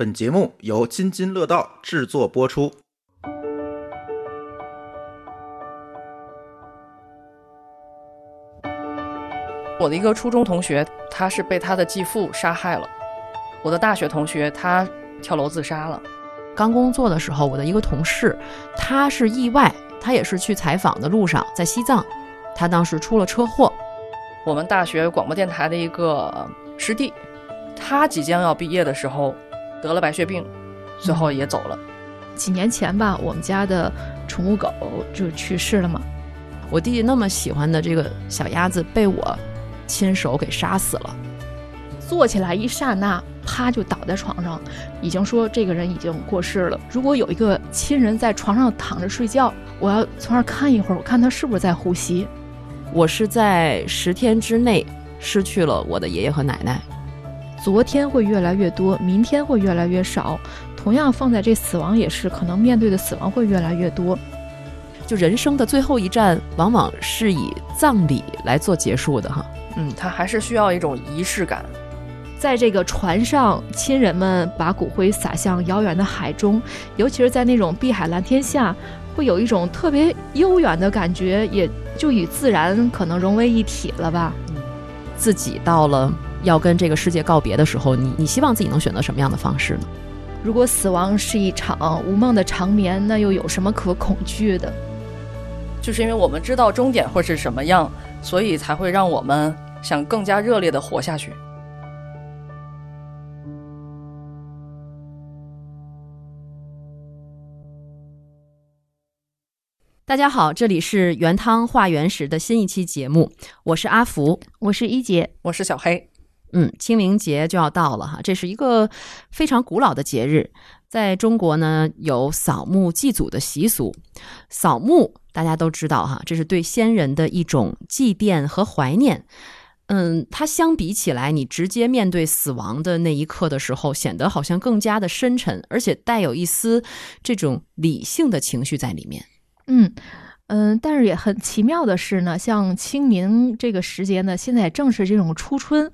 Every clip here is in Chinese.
本节目由津津乐道制作播出。我的一个初中同学，他是被他的继父杀害了。我的大学同学，他跳楼自杀了。刚工作的时候，我的一个同事，他是意外，他也是去采访的路上，在西藏，他当时出了车祸。我们大学广播电台的一个师弟，他即将要毕业的时候得了白血病，最后也走了。几年前吧，我们家的宠物狗就去世了嘛。我弟弟那么喜欢的这个小鸭子被我亲手给杀死了。坐起来一刹那，啪就倒在床上，已经说这个人已经过世了。如果有一个亲人在床上躺着睡觉，我要从那儿看一会儿，我看他是不是在呼吸。我是在十天之内失去了我的爷爷和奶奶。昨天会越来越多，明天会越来越少。同样放在这死亡也是，可能面对的死亡会越来越多。就人生的最后一站，往往是以葬礼来做结束的哈。嗯，它还是需要一种仪式感。在这个船上，亲人们把骨灰撒向遥远的海中，尤其是在那种碧海蓝天下，会有一种特别悠远的感觉，也就与自然可能融为一体了吧。自己到了要跟这个世界告别的时候，你你希望自己能选择什么样的方式呢？如果死亡是一场无梦的长眠，那又有什么可恐惧的？就是因为我们知道终点会是什么样，所以才会让我们想更加热烈的活下去。大家好，这里是原汤化原食的新一期节目，我是阿福，我是一姐，我是小黑。嗯，清明节就要到了哈，这是一个非常古老的节日，在中国呢有扫墓祭祖的习俗。扫墓大家都知道哈，这是对先人的一种祭奠和怀念。嗯，它相比起来，你直接面对死亡的那一刻的时候，显得好像更加的深沉，而且带有一丝这种理性的情绪在里面。嗯嗯，但是也很奇妙的是呢，像清明这个时节呢，现在正是这种初春，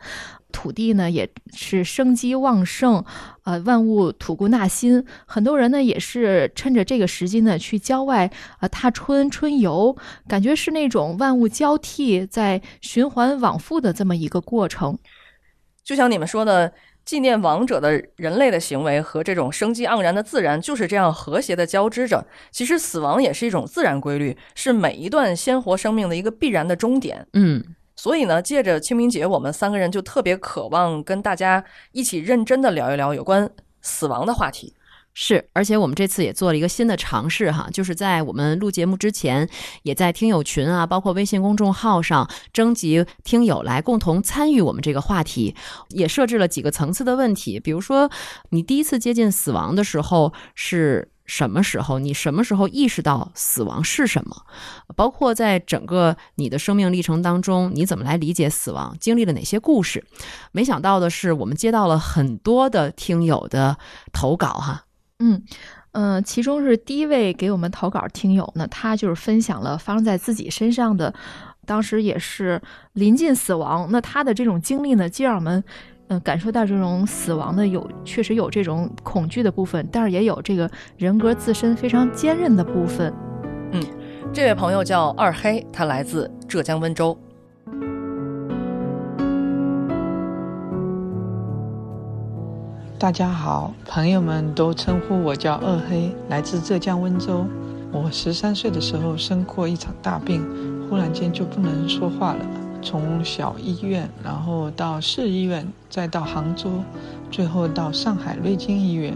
土地呢也是生机旺盛，呃，万物吐故纳新，很多人呢也是趁着这个时机呢去郊外啊踏春春游，感觉是那种万物交替在循环往复的这么一个过程。就像你们说的。纪念亡者的人类的行为和这种生机盎然的自然就是这样和谐的交织着。其实死亡也是一种自然规律，是每一段鲜活生命的一个必然的终点。嗯，所以呢，借着清明节，我们三个人就特别渴望跟大家一起认真的聊一聊有关死亡的话题。是，而且我们这次也做了一个新的尝试哈，就是在我们录节目之前，也在听友群啊，包括微信公众号上征集听友来共同参与我们这个话题，也设置了几个层次的问题，比如说你第一次接近死亡的时候是什么时候？你什么时候意识到死亡是什么？包括在整个你的生命历程当中，你怎么来理解死亡？经历了哪些故事？没想到的是，我们接到了很多的听友的投稿哈。嗯，呃，其中是第一位给我们投稿听友呢，他就是分享了发生在自己身上的，当时也是临近死亡。那他的这种经历呢，既让我们嗯感受到这种死亡的有确实有这种恐惧的部分，但是也有这个人格自身非常坚韧的部分。嗯，这位朋友叫二黑，他来自浙江温州。大家好，朋友们都称呼我叫二黑，来自浙江温州。我十三岁的时候生过一场大病，忽然间就不能说话了。从小医院，然后到市医院，再到杭州，最后到上海瑞金医院。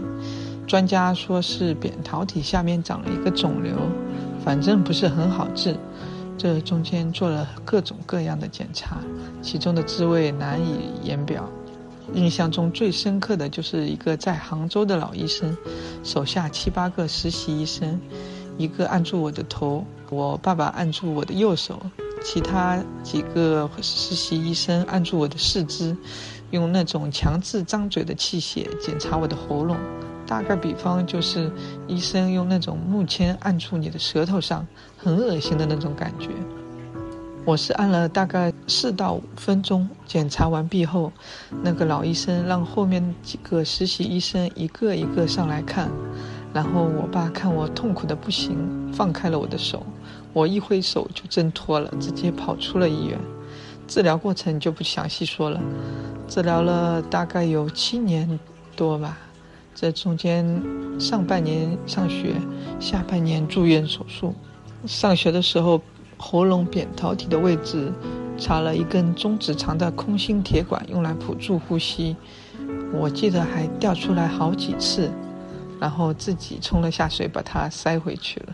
专家说是扁桃体下面长了一个肿瘤，反正不是很好治。这中间做了各种各样的检查，其中的滋味难以言表。印象中最深刻的就是一个在杭州的老医生，手下七八个实习医生，一个按住我的头，我爸爸按住我的右手，其他几个实习医生按住我的四肢，用那种强制张嘴的器械检查我的喉咙。大概比方就是，医生用那种木签按住你的舌头上，很恶心的那种感觉。我是按了大概四到五分钟，检查完毕后，那个老医生让后面几个实习医生一个一个上来看，然后我爸看我痛苦的不行，放开了我的手，我一挥手就挣脱了，直接跑出了医院。治疗过程就不详细说了，治疗了大概有七年多吧，这中间上半年上学，下半年住院手术。上学的时候。喉咙扁桃体的位置插了一根中指长的空心铁管，用来辅助呼吸。我记得还掉出来好几次，然后自己冲了下水把它塞回去了。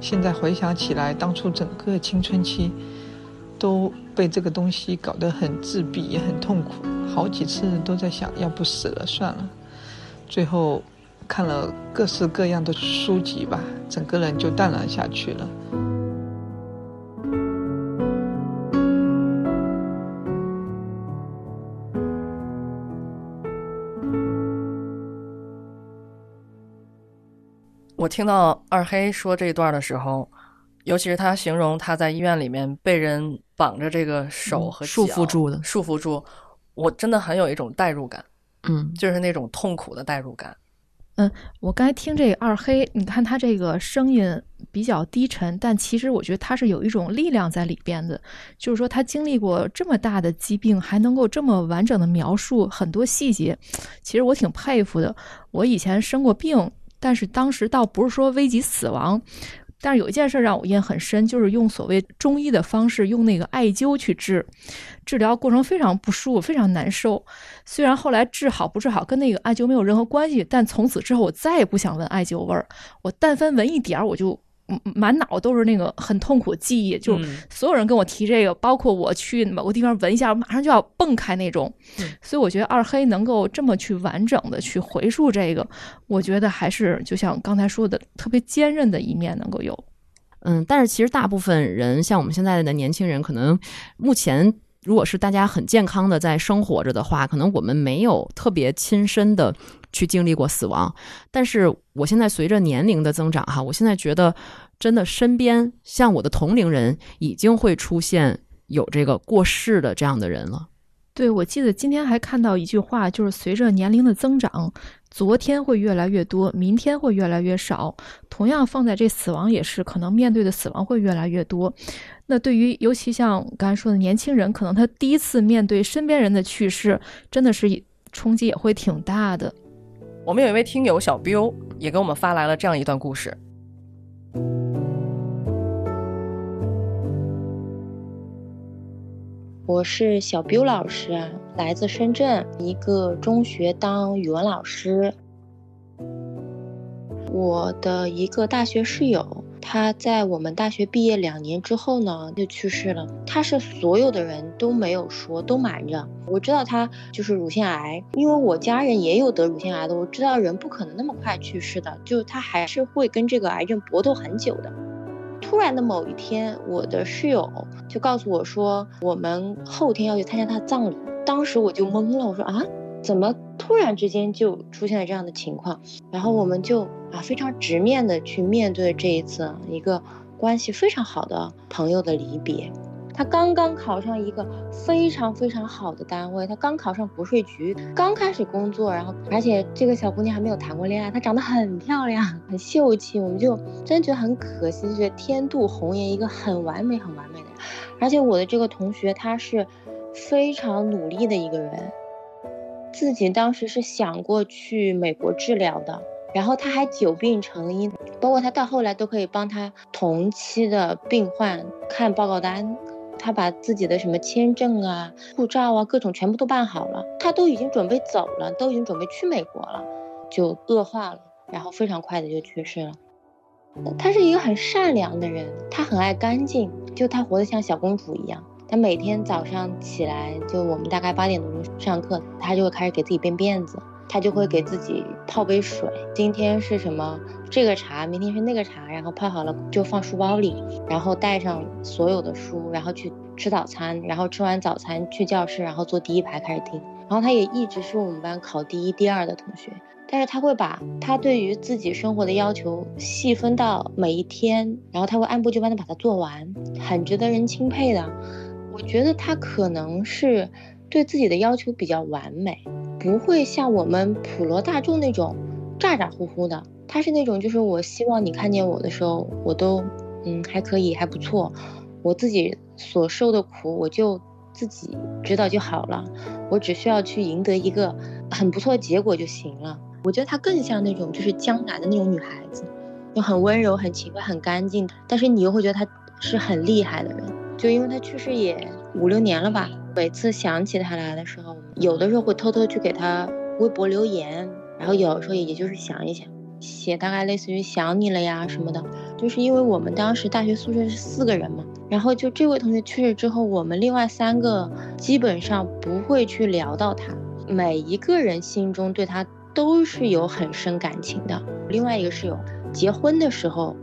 现在回想起来，当初整个青春期都被这个东西搞得很自闭，也很痛苦，好几次都在想，要不死了算了。最后看了各式各样的书籍吧，整个人就淡然下去了。我听到二黑说这一段的时候，尤其是他形容他在医院里面被人绑着这个手和束缚住的，束缚住，我真的很有一种代入感，嗯，就是那种痛苦的代入感。嗯，我刚才听这个二黑，你看他这个声音比较低沉，但其实我觉得他是有一种力量在里边的，就是说他经历过这么大的疾病，还能够这么完整的描述很多细节，其实我挺佩服的。我以前生过病。但是当时倒不是说危及死亡，但是有一件事让我印象很深，就是用所谓中医的方式，用那个艾灸去治，治疗过程非常不舒服，非常难受。虽然后来治好不治好跟那个艾灸没有任何关系，但从此之后我再也不想闻艾灸味儿。我但凡闻一点儿，我就。满脑都是那个很痛苦的记忆，就所有人跟我提这个，包括我去某个地方闻一下，马上就要蹦开那种。所以我觉得二黑能够这么去完整的去回溯这个，我觉得还是就像刚才说的，特别坚韧的一面能够有。嗯，但是其实大部分人，像我们现在的年轻人，可能目前如果是大家很健康的在生活着的话，可能我们没有特别亲身的。去经历过死亡，但是我现在随着年龄的增长，哈，我现在觉得真的身边像我的同龄人已经会出现有这个过世的这样的人了。对，我记得今天还看到一句话，就是随着年龄的增长，昨天会越来越多，明天会越来越少。同样放在这死亡也是，可能面对的死亡会越来越多。那对于尤其像刚才说的年轻人，可能他第一次面对身边人的去世，真的是冲击也会挺大的。我们有一位听友小彪也给我们发来了这样一段故事。我是小彪老师，来自深圳一个中学当语文老师。我的一个大学室友。他在我们大学毕业两年之后呢，就去世了。他是所有的人都没有说，都瞒着。我知道他就是乳腺癌，因为我家人也有得乳腺癌的。我知道人不可能那么快去世的，就他还是会跟这个癌症搏斗很久的。突然的某一天，我的室友就告诉我说，我们后天要去参加他的葬礼。当时我就懵了，我说啊。怎么突然之间就出现了这样的情况？然后我们就啊非常直面的去面对这一次一个关系非常好的朋友的离别。他刚刚考上一个非常非常好的单位，他刚考上国税局，刚开始工作，然后而且这个小姑娘还没有谈过恋爱，她长得很漂亮，很秀气，我们就真觉得很可惜，就觉得天妒红颜，一个很完美很完美的人。而且我的这个同学他是非常努力的一个人。自己当时是想过去美国治疗的，然后他还久病成医，包括他到后来都可以帮他同期的病患看报告单，他把自己的什么签证啊、护照啊各种全部都办好了，他都已经准备走了，都已经准备去美国了，就恶化了，然后非常快的就去世了。他是一个很善良的人，他很爱干净，就他活得像小公主一样。他每天早上起来，就我们大概八点多钟上课，他就会开始给自己编辫子，他就会给自己泡杯水。今天是什么这个茶，明天是那个茶，然后泡好了就放书包里，然后带上所有的书，然后去吃早餐，然后吃完早餐去教室，然后坐第一排开始听。然后他也一直是我们班考第一、第二的同学。但是他会把他对于自己生活的要求细分到每一天，然后他会按部就班的把它做完，很值得人钦佩的。我觉得他可能是对自己的要求比较完美，不会像我们普罗大众那种咋咋呼呼的。他是那种就是我希望你看见我的时候，我都嗯还可以还不错，我自己所受的苦我就自己知道就好了，我只需要去赢得一个很不错的结果就行了。我觉得她更像那种就是江南的那种女孩子，就很温柔、很勤快、很干净，但是你又会觉得她是很厉害的人。就因为他去世也五六年了吧，每次想起他来的时候，有的时候会偷偷去给他微博留言，然后有的时候也就是想一想，写大概类似于想你了呀什么的。就是因为我们当时大学宿舍是四个人嘛，然后就这位同学去世之后，我们另外三个基本上不会去聊到他，每一个人心中对他。都是有很深感情的。另外一个室友结婚的时候，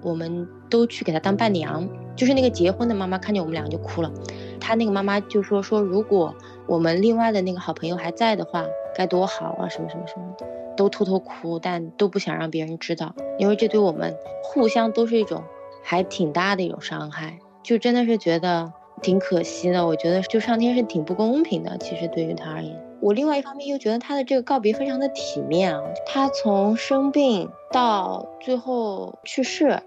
我们都去给他当伴娘，就是那个结婚的妈妈看见我们两个就哭了。她那个妈妈就说说，如果我们另外的那个好朋友还在的话，该多好啊，什么什么什么的，都偷偷哭，但都不想让别人知道，因为这对我们互相都是一种还挺大的一种伤害。就真的是觉得挺可惜的。我觉得就上天是挺不公平的，其实对于他而言。我另外一方面又觉得他的这个告别非常的体面啊，他从生病到最后去世，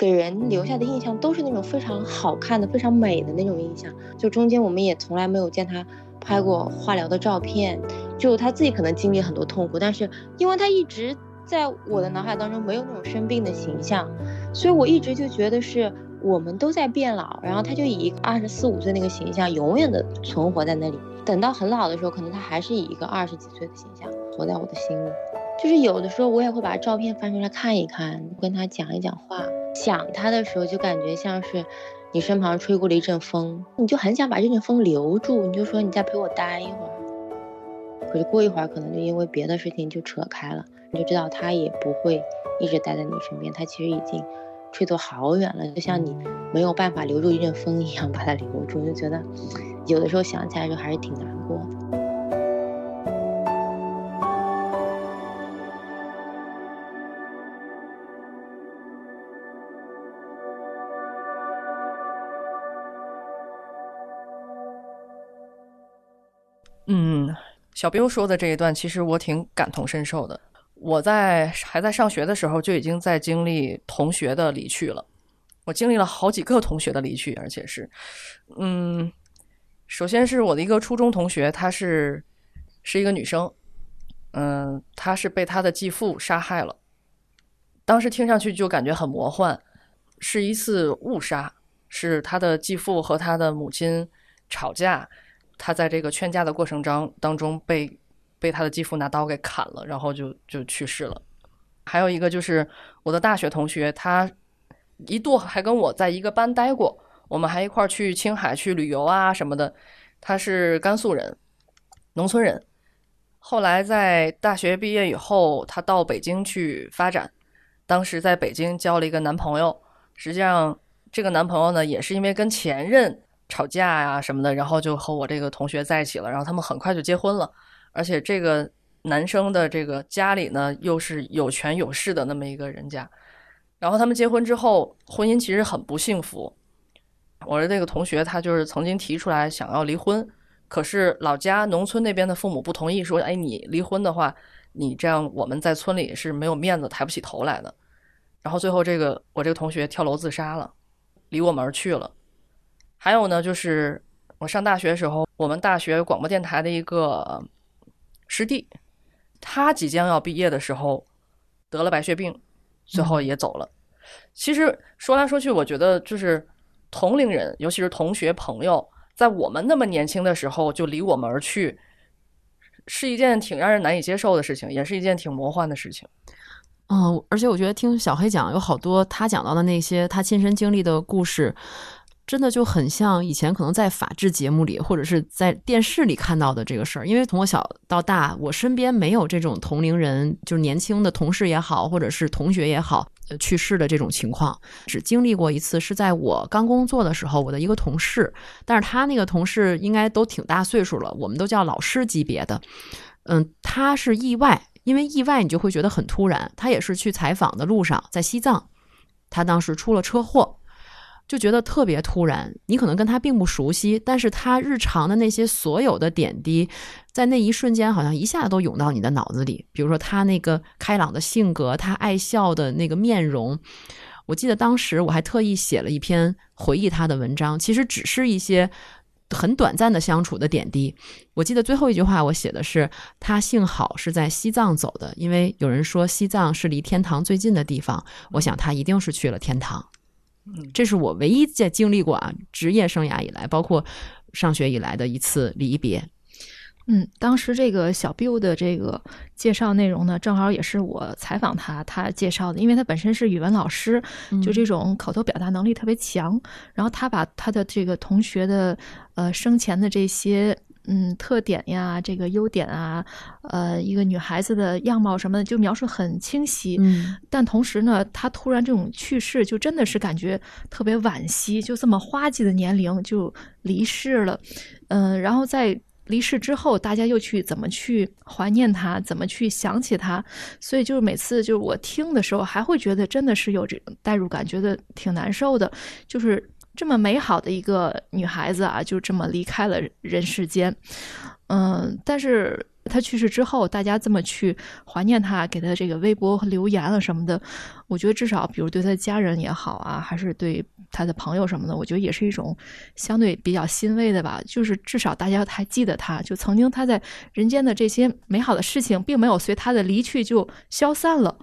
给人留下的印象都是那种非常好看的、非常美的那种印象。就中间我们也从来没有见他拍过化疗的照片，就他自己可能经历很多痛苦，但是因为他一直在我的脑海当中没有那种生病的形象，所以我一直就觉得是我们都在变老，然后他就以一个二十四五岁那个形象永远的存活在那里。等到很老的时候，可能他还是以一个二十几岁的形象活在我的心里。就是有的时候，我也会把照片翻出来看一看，跟他讲一讲话。想他的时候，就感觉像是你身旁吹过了一阵风，你就很想把这阵风留住。你就说你再陪我待一会儿。可是过一会儿，可能就因为别的事情就扯开了，你就知道他也不会一直待在你身边。他其实已经吹走好远了，就像你没有办法留住一阵风一样，把他留住，就觉得。有的时候想起来就还是挺难过的。嗯，小兵说的这一段，其实我挺感同身受的。我在还在上学的时候，就已经在经历同学的离去了。我经历了好几个同学的离去，而且是，嗯。首先是我的一个初中同学，她是是一个女生，嗯，她是被她的继父杀害了。当时听上去就感觉很魔幻，是一次误杀，是她的继父和她的母亲吵架，她在这个劝架的过程当当中被被她的继父拿刀给砍了，然后就就去世了。还有一个就是我的大学同学，他一度还跟我在一个班待过。我们还一块儿去青海去旅游啊什么的。他是甘肃人，农村人。后来在大学毕业以后，他到北京去发展。当时在北京交了一个男朋友。实际上，这个男朋友呢，也是因为跟前任吵架呀什么的，然后就和我这个同学在一起了。然后他们很快就结婚了。而且这个男生的这个家里呢，又是有权有势的那么一个人家。然后他们结婚之后，婚姻其实很不幸福。我的那个同学，他就是曾经提出来想要离婚，可是老家农村那边的父母不同意，说：“哎，你离婚的话，你这样我们在村里是没有面子，抬不起头来的。”然后最后这个我这个同学跳楼自杀了，离我们而去了。还有呢，就是我上大学的时候，我们大学广播电台的一个师弟，他即将要毕业的时候得了白血病，最后也走了。其实说来说去，我觉得就是。同龄人，尤其是同学朋友，在我们那么年轻的时候就离我们而去，是一件挺让人难以接受的事情，也是一件挺魔幻的事情。嗯，而且我觉得听小黑讲，有好多他讲到的那些他亲身经历的故事。真的就很像以前可能在法制节目里或者是在电视里看到的这个事儿，因为从我小到大，我身边没有这种同龄人，就是年轻的同事也好，或者是同学也好，呃，去世的这种情况，只经历过一次，是在我刚工作的时候，我的一个同事，但是他那个同事应该都挺大岁数了，我们都叫老师级别的，嗯，他是意外。因为意外你就会觉得很突然。他也是去采访的路上，在西藏，他当时出了车祸。就觉得特别突然，你可能跟他并不熟悉，但是他日常的那些所有的点滴，在那一瞬间好像一下都涌到你的脑子里。比如说他那个开朗的性格，他爱笑的那个面容。我记得当时我还特意写了一篇回忆他的文章，其实只是一些很短暂的相处的点滴。我记得最后一句话我写的是：他幸好是在西藏走的，因为有人说西藏是离天堂最近的地方，我想他一定是去了天堂。这是我唯一在经历过啊，职业生涯以来，包括上学以来的一次离别。嗯，当时这个小 Bill 的这个介绍内容呢，正好也是我采访他他介绍的，因为他本身是语文老师，就这种口头表达能力特别强。然后他把他的这个同学的呃生前的这些。嗯，特点呀，这个优点啊，呃，一个女孩子的样貌什么的，就描述很清晰。嗯，但同时呢，她突然这种去世，就真的是感觉特别惋惜，就这么花季的年龄就离世了。嗯，然后在离世之后，大家又去怎么去怀念她，怎么去想起她，所以就是每次就是我听的时候，还会觉得真的是有这种代入感，觉得挺难受的，就是。这么美好的一个女孩子啊，就这么离开了人世间。嗯，但是她去世之后，大家这么去怀念她，给她这个微博和留言了什么的，我觉得至少，比如对她家人也好啊，还是对她的朋友什么的，我觉得也是一种相对比较欣慰的吧。就是至少大家还记得她，就曾经她在人间的这些美好的事情，并没有随她的离去就消散了。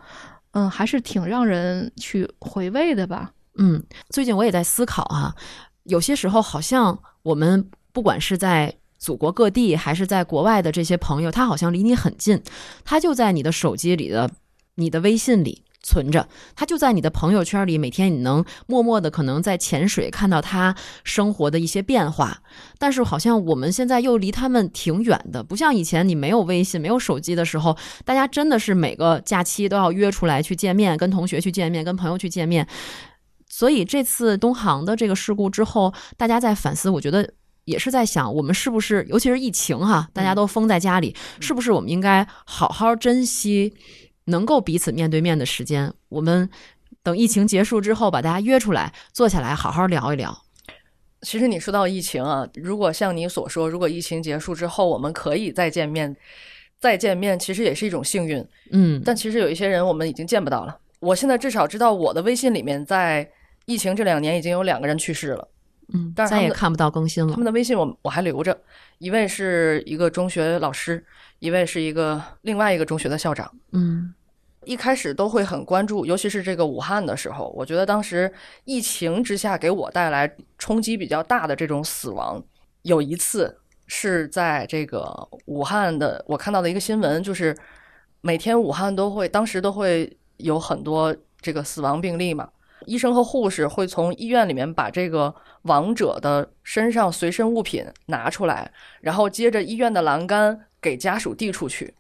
嗯，还是挺让人去回味的吧。嗯，最近我也在思考哈，有些时候好像我们不管是在祖国各地还是在国外的这些朋友，他好像离你很近，他就在你的手机里的、你的微信里存着，他就在你的朋友圈里，每天你能默默的可能在潜水看到他生活的一些变化，但是好像我们现在又离他们挺远的，不像以前你没有微信、没有手机的时候，大家真的是每个假期都要约出来去见面，跟同学去见面，跟朋友去见面。所以这次东航的这个事故之后，大家在反思，我觉得也是在想，我们是不是，尤其是疫情哈，大家都封在家里，是不是我们应该好好珍惜能够彼此面对面的时间？我们等疫情结束之后，把大家约出来，坐下来好好聊一聊。其实你说到疫情啊，如果像你所说，如果疫情结束之后我们可以再见面，再见面其实也是一种幸运。嗯，但其实有一些人我们已经见不到了。我现在至少知道我的微信里面在。疫情这两年已经有两个人去世了，嗯，但是再也看不到更新了。他们的微信我我还留着，一位是一个中学老师，一位是一个另外一个中学的校长。嗯，一开始都会很关注，尤其是这个武汉的时候，我觉得当时疫情之下给我带来冲击比较大的这种死亡，有一次是在这个武汉的，我看到的一个新闻，就是每天武汉都会，当时都会有很多这个死亡病例嘛。医生和护士会从医院里面把这个亡者的身上随身物品拿出来，然后接着医院的栏杆给家属递出去。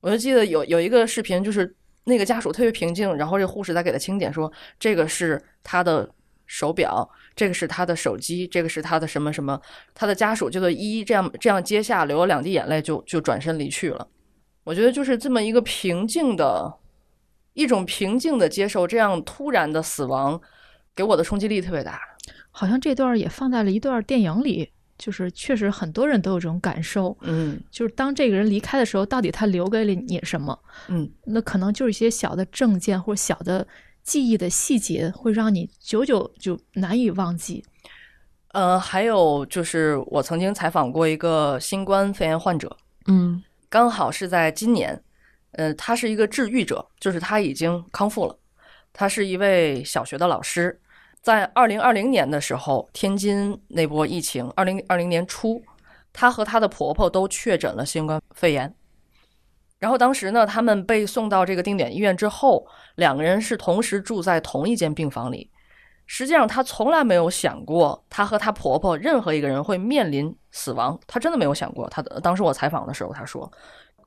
我就记得有有一个视频，就是那个家属特别平静，然后这护士在给他清点，说这个是他的手表，这个是他的手机，这个是他的什么什么。他的家属就一一这样这样接下，流了两滴眼泪，就就转身离去了。我觉得就是这么一个平静的。一种平静的接受这样突然的死亡，给我的冲击力特别大。好像这段也放在了一段电影里，就是确实很多人都有这种感受。嗯，就是当这个人离开的时候，到底他留给了你什么？嗯，那可能就是一些小的证件或者小的记忆的细节，会让你久久就难以忘记。呃，还有就是我曾经采访过一个新冠肺炎患者，嗯，刚好是在今年。呃，他是一个治愈者，就是他已经康复了。他是一位小学的老师，在二零二零年的时候，天津那波疫情，二零二零年初，他和她的婆婆都确诊了新冠肺炎。然后当时呢，他们被送到这个定点医院之后，两个人是同时住在同一间病房里。实际上，她从来没有想过，她和她婆婆任何一个人会面临死亡。她真的没有想过。她的当时我采访的时候，她说。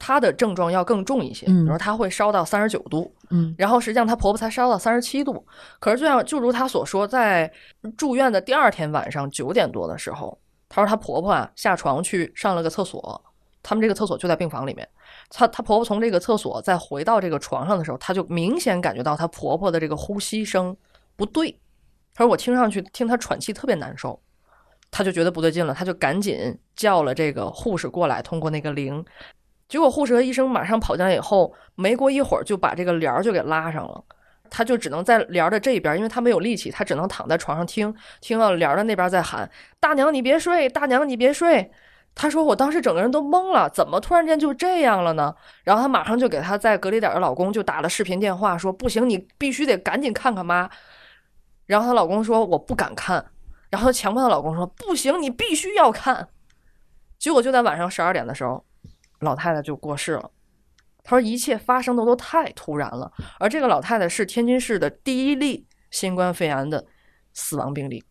她的症状要更重一些，比如她会烧到三十九度，嗯，然后实际上她婆婆才烧到三十七度。可是就像就如她所说，在住院的第二天晚上九点多的时候，她说她婆婆啊下床去上了个厕所，他们这个厕所就在病房里面，她她婆婆从这个厕所再回到这个床上的时候，她就明显感觉到她婆婆的这个呼吸声不对。她说我听上去听她喘气特别难受，她就觉得不对劲了，她就赶紧叫了这个护士过来，通过那个铃。结果护士和医生马上跑进来以后，没过一会儿就把这个帘儿就给拉上了。她就只能在帘儿的这边，因为她没有力气，她只能躺在床上听，听到帘儿的那边在喊：“大娘你别睡，大娘你别睡。”她说：“我当时整个人都懵了，怎么突然间就这样了呢？”然后她马上就给她在隔离点的老公就打了视频电话，说：“不行，你必须得赶紧看看妈。”然后她老公说：“我不敢看。”然后强迫她老公说：“不行，你必须要看。”结果就在晚上十二点的时候，老太太就过世了。她说：“一切发生的都太突然了。”而这个老太太是天津市的第一例新冠肺炎的死亡病例。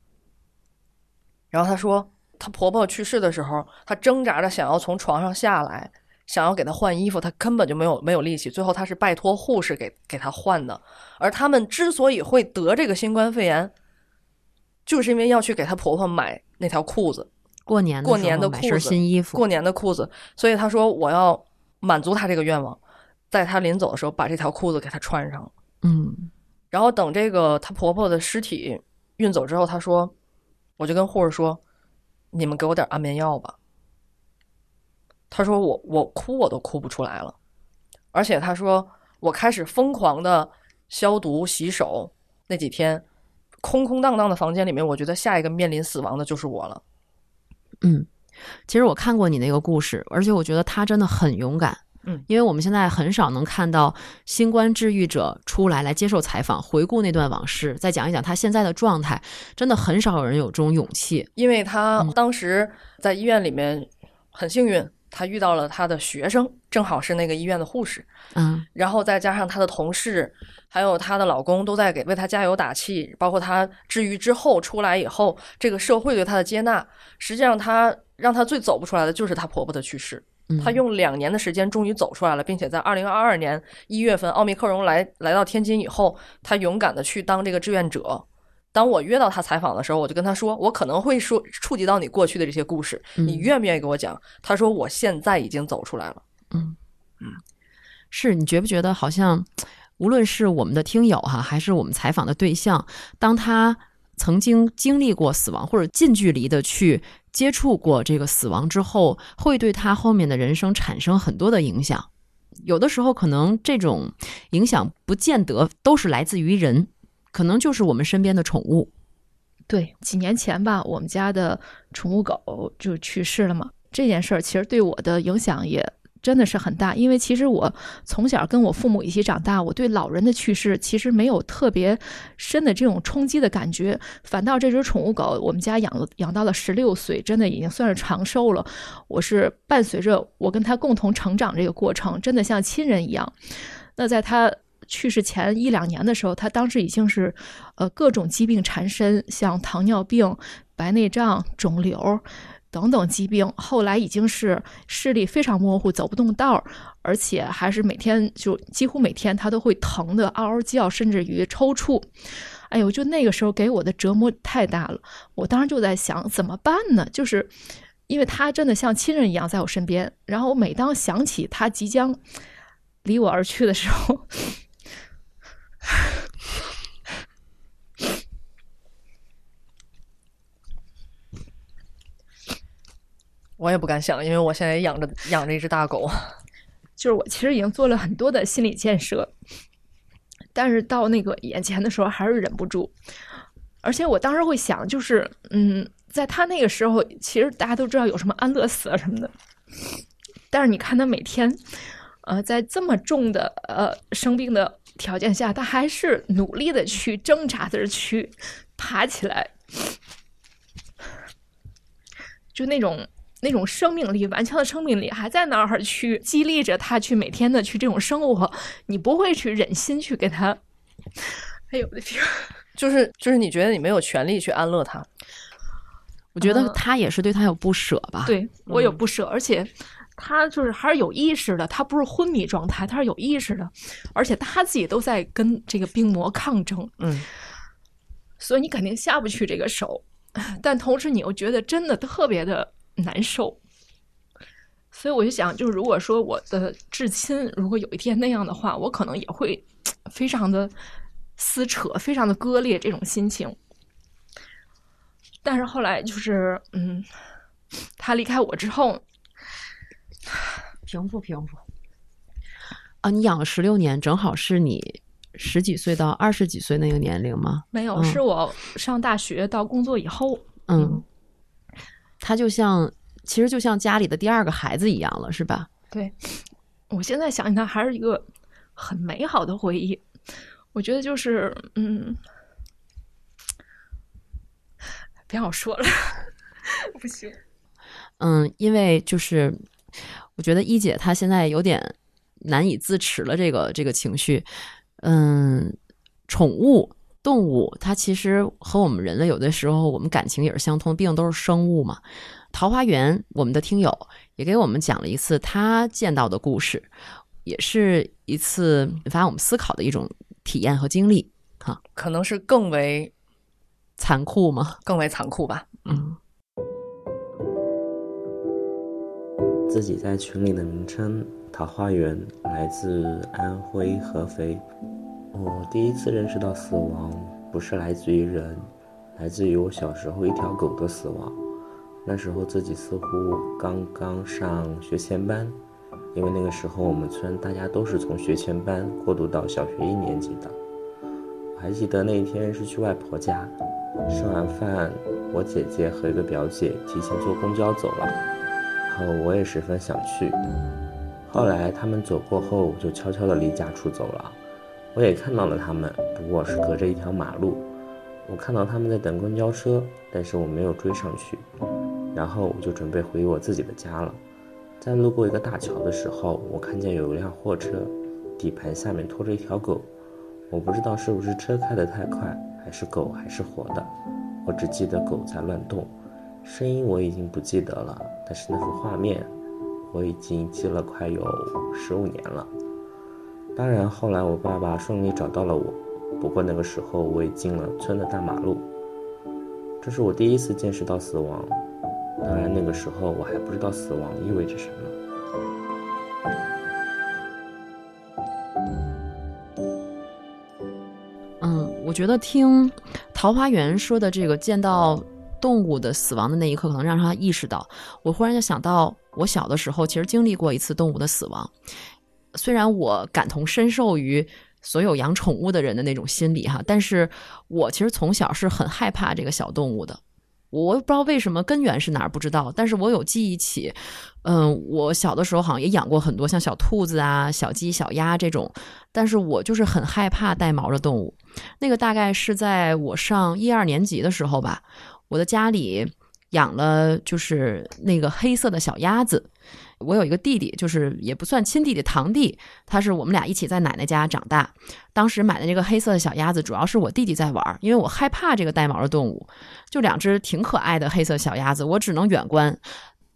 然后她说，她婆婆去世的时候，她挣扎着想要从床上下来，想要给她换衣服，她根本就没有没有力气。最后，她是拜托护士给给她换的。而他们之所以会得这个新冠肺炎，就是因为要去给她婆婆买那条裤子，过年的过年的裤子新衣服，过年的裤子。所以他说，我要满足他这个愿望，在他临走的时候把这条裤子给他穿上。嗯然后等这个她婆婆的尸体运走之后，她说，我就跟护士说，你们给我点安眠药吧。她说我我哭我都哭不出来了，而且她说我开始疯狂的消毒洗手，那几天空空荡荡的房间里面，我觉得下一个面临死亡的就是我了。嗯。其实我看过你那个故事，而且我觉得他真的很勇敢。嗯，因为我们现在很少能看到新冠治愈者出来来接受采访，回顾那段往事，再讲一讲他现在的状态，真的很少有人有这种勇气。因为他嗯当时在医院里面很幸运，他遇到了他的学生，正好是那个医院的护士。嗯然后再加上她的同事，还有她的老公都在给为她加油打气，包括她治愈之后出来以后，这个社会对她的接纳，实际上她让她最走不出来的就是她婆婆的去世。嗯，她用两年的时间终于走出来了，并且在二零二二年一月份奥密克戎来来到天津以后，她勇敢的去当这个志愿者。当我约到他采访的时候，我就跟他说，我可能会说触及到你过去的这些故事，你嗯愿不愿意给我讲？他说我现在已经走出来了。嗯嗯是你觉不觉得好像，无论是我们的听友哈，还是我们采访的对象，当他曾经经历过死亡，或者近距离的去接触过这个死亡之后，会对他后面的人生产生很多的影响。有的时候，可能这种影响不见得都是来自于人，可能就是我们身边的宠物。对，几年前吧，我们家的宠物狗就去世了嘛。这件事儿其实对我的影响也真的是很大，因为其实我从小跟我父母一起长大，我对老人的去世其实没有特别深的这种冲击的感觉，反倒这只宠物狗，我们家养了养到了十六岁，真的已经算是长寿了。我是伴随着我跟它共同成长这个过程，真的像亲人一样。那在它去世前一两年的时候，他当时已经是，呃，各种疾病缠身，像糖尿病、白内障、肿瘤等等疾病。后来已经是视力非常模糊，走不动道儿，而且还是每天就几乎每天他都会疼的嗷嗷叫，甚至于抽搐。哎呦，就那个时候给我的折磨太大了。我当时就在想怎么办呢？就是因为他真的像亲人一样在我身边，然后每当想起他即将离我而去的时候，我也不敢想，因为我现在养着养着一只大狗。就是我其实已经做了很多的心理建设，但是到那个眼前的时候还是忍不住。而且我当时会想，就是嗯，在他那个时候，其实大家都知道有什么安乐死啊什么的，但是你看他每天，呃，在这么重的呃生病的条件下，他还是努力的去挣扎着去爬起来，就那种。那种生命力，顽强的生命力还在那儿去激励着他去每天的去这种生活，你不会去忍心去给他。哎呦我的天！就 是就是，你觉得你没有权利去安乐他？我觉得嗯他也是对他有不舍吧。，对我有嗯不舍，而且他就是还是有意识的，他不是昏迷状态，他是有意识的，而且他自己都在跟这个病魔抗争，嗯，所以你肯定下不去这个手，但同时你又觉得真的特别的难受，所以我就想，就是如果说我的至亲如果有一天那样的话，我可能也会 非常的撕扯，非常的割裂这种心情。但是后来就是，嗯，他离开我之后，平复平复。啊，你养了十六年，正好是你十几岁到二十几岁那个年龄吗？没有，嗯是我上大学到工作以后，嗯，他就像，其实就像家里的第二个孩子一样了，是吧？对，我现在想起它还是一个很美好的回忆。我觉得就是，嗯，别让我说了，不行。嗯，因为就是我觉得一姐她现在有点难以自持了，这个这个情绪。嗯，宠物动物它其实和我们人类有的时候我们感情也是相通，毕竟都是生物嘛。桃花源我们的听友也给我们讲了一次他见到的故事，也是一次引发我们思考的一种体验和经历。哈可能是更为残酷吗？更为残酷吧。嗯自己在群里的名称“桃花源”来自安徽合肥。我第一次认识到死亡，不是来自于人，来自于我小时候一条狗的死亡。那时候自己似乎刚刚上学前班，因为那个时候我们村大家都是从学前班过渡到小学一年级的。我还记得那一天是去外婆家，吃完饭，我姐姐和一个表姐提前坐公交走了。然后我也十分想去，后来他们走过后，我就悄悄地离家出走了。我也看到了他们，不过是隔着一条马路。我看到他们在等公交车，但是我没有追上去。然后我就准备回我自己的家了。在路过一个大桥的时候，我看见有一辆货车，底盘下面拖着一条狗。我不知道是不是车开得太快，还是狗还是活的。我只记得狗在乱动。声音我已经不记得了，但是那幅画面我已经记了快有十五年了。当然，后来我爸爸顺利找到了我，不过那个时候我已进了村的大马路。这是我第一次见识到死亡，当然那个时候我还不知道死亡意味着什么。嗯，我觉得听桃花源说的这个见到动物的死亡的那一刻，可能让他意识到。我忽然就想到，我小的时候其实经历过一次动物的死亡。虽然我感同身受于所有养宠物的人的那种心理哈，但是我其实从小是很害怕这个小动物的。我不知道为什么根源是哪儿不知道，但是我有记忆起，嗯，我小的时候好像也养过很多像小兔子啊、小鸡、小鸭这种，但是我就是很害怕带毛的动物。那个大概是在我上一二年级的时候吧，我的家里养了就是那个黑色的小鸭子。我有一个弟弟，就是也不算亲弟弟，堂弟，他是我们俩一起在奶奶家长大。当时买的这个黑色的小鸭子，主要是我弟弟在玩，因为我害怕这个带毛的动物。就两只挺可爱的黑色小鸭子，我只能远观，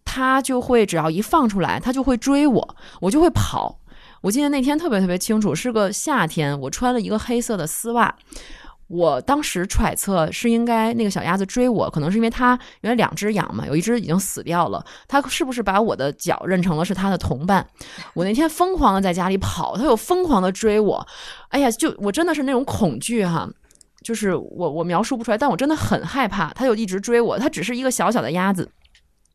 它就会只要一放出来，它就会追我，我就会跑。我记得那天特别特别清楚，是个夏天，我穿了一个黑色的丝袜。我当时揣测是应该那个小鸭子追我，可能是因为它原来两只养嘛，有一只已经死掉了，它是不是把我的脚认成了是它的同伴？我那天疯狂的在家里跑，它又疯狂的追我，哎呀，就我真的是那种恐惧哈，就是我我描述不出来，但我真的很害怕，它就一直追我，它只是一个小小的鸭子。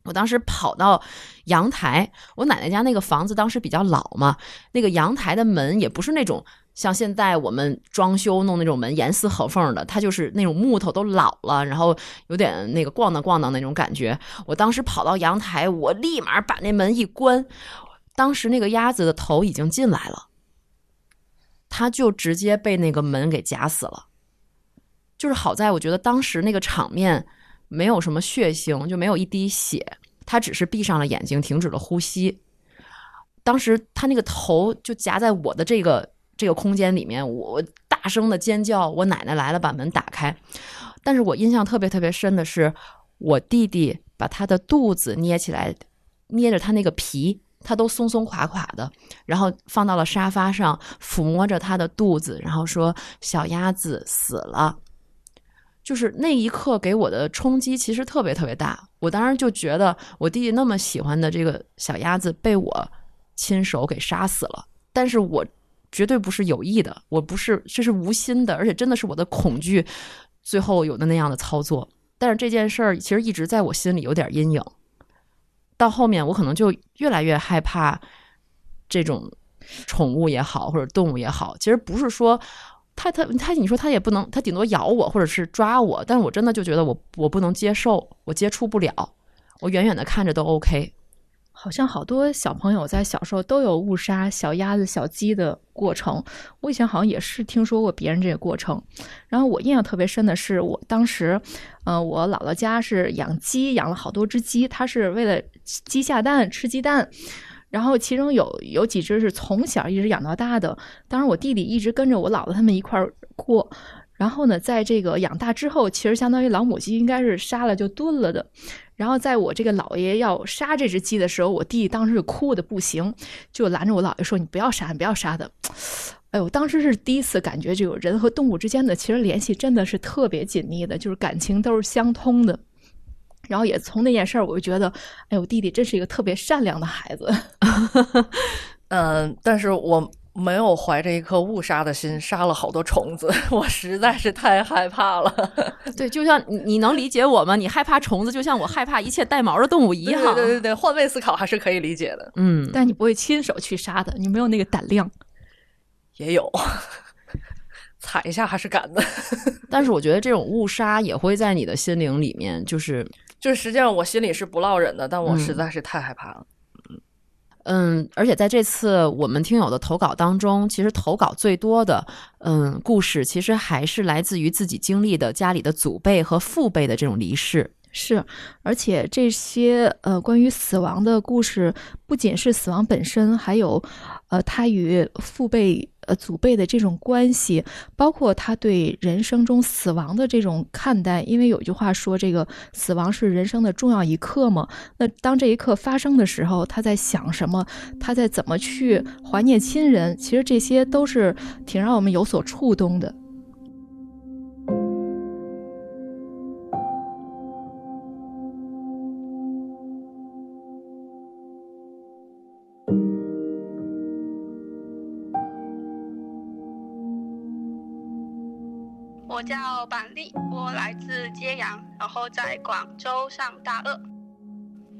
我当时跑到阳台，我奶奶家那个房子当时比较老嘛，那个阳台的门也不是那种像现在我们装修弄那种门严丝合缝的，它就是那种木头都老了，然后有点那个咣当咣当那种感觉。我当时跑到阳台，我立马把那门一关，当时那个鸭子的头已经进来了，它就直接被那个门给夹死了。就是好在我觉得当时那个场面。没有什么血腥，就没有一滴血，他只是闭上了眼睛，停止了呼吸。当时他那个头就夹在我的这个这个空间里面，我大声的尖叫，我奶奶来了，把门打开。但是我印象特别特别深的是，我弟弟把他的肚子捏起来，捏着他那个皮，他都松松垮垮的，然后放到了沙发上，抚摸着他的肚子，然后说：“小鸭子死了。”就是那一刻给我的冲击其实特别特别大。我当时就觉得我弟弟那么喜欢的这个小鸭子被我亲手给杀死了，但是我绝对不是有意的，我不是这是无心的，而且真的是我的恐惧最后有的那样的操作。但是这件事儿其实一直在我心里有点阴影。到后面我可能就越来越害怕这种宠物也好，或者动物也好，其实不是说。它它它，你说它也不能，它顶多咬我或者是抓我，但是我真的就觉得我我不能接受，我接触不了，我远远的看着都 OK。好像好多小朋友在小时候都有误杀小鸭子、小鸡的过程。我以前好像也是听说过别人这个过程。然后我印象特别深的是，我当时，呃，我姥姥家是养鸡，养了好多只鸡，它是为了鸡下蛋吃鸡蛋。然后其中有有几只是从小一直养到大的，当然我弟弟一直跟着我姥姥他们一块儿过。然后呢，在这个养大之后，其实相当于老母鸡应该是杀了就炖了的。然后在我这个姥爷要杀这只鸡的时候，我弟弟当时是哭的不行，就拦着我姥爷说：“你不要杀，你不要杀的。”哎呦，当时是第一次感觉这个人和动物之间的其实联系真的是特别紧密的，就是感情都是相通的。然后也从那件事儿，我就觉得，哎，我弟弟真是一个特别善良的孩子。嗯，但是我没有怀着一颗误杀的心杀了好多虫子，我实在是太害怕了。对，就像你你能理解我吗？你害怕虫子，就像我害怕一切带毛的动物一样。对对对，换位思考还是可以理解的。嗯，但你不会亲手去杀的，你没有那个胆量。也有。踩一下还是敢的，但是我觉得这种误杀也会在你的心灵里面，就是就是实际上我心里是不落忍的，但我实在是太害怕了。嗯，嗯而且在这次我们听友的投稿当中，其实投稿最多的嗯故事，其实还是来自于自己经历的家里的祖辈和父辈的这种离世。是，而且这些呃关于死亡的故事，不仅是死亡本身，还有呃他与父辈。呃，祖辈的这种关系，包括他对人生中死亡的这种看待，因为有句话说，这个死亡是人生的重要一刻嘛。那当这一刻发生的时候，他在想什么？他在怎么去怀念亲人？其实这些都是挺让我们有所触动的。叫板栗，我来自揭阳，然后在广州上大二。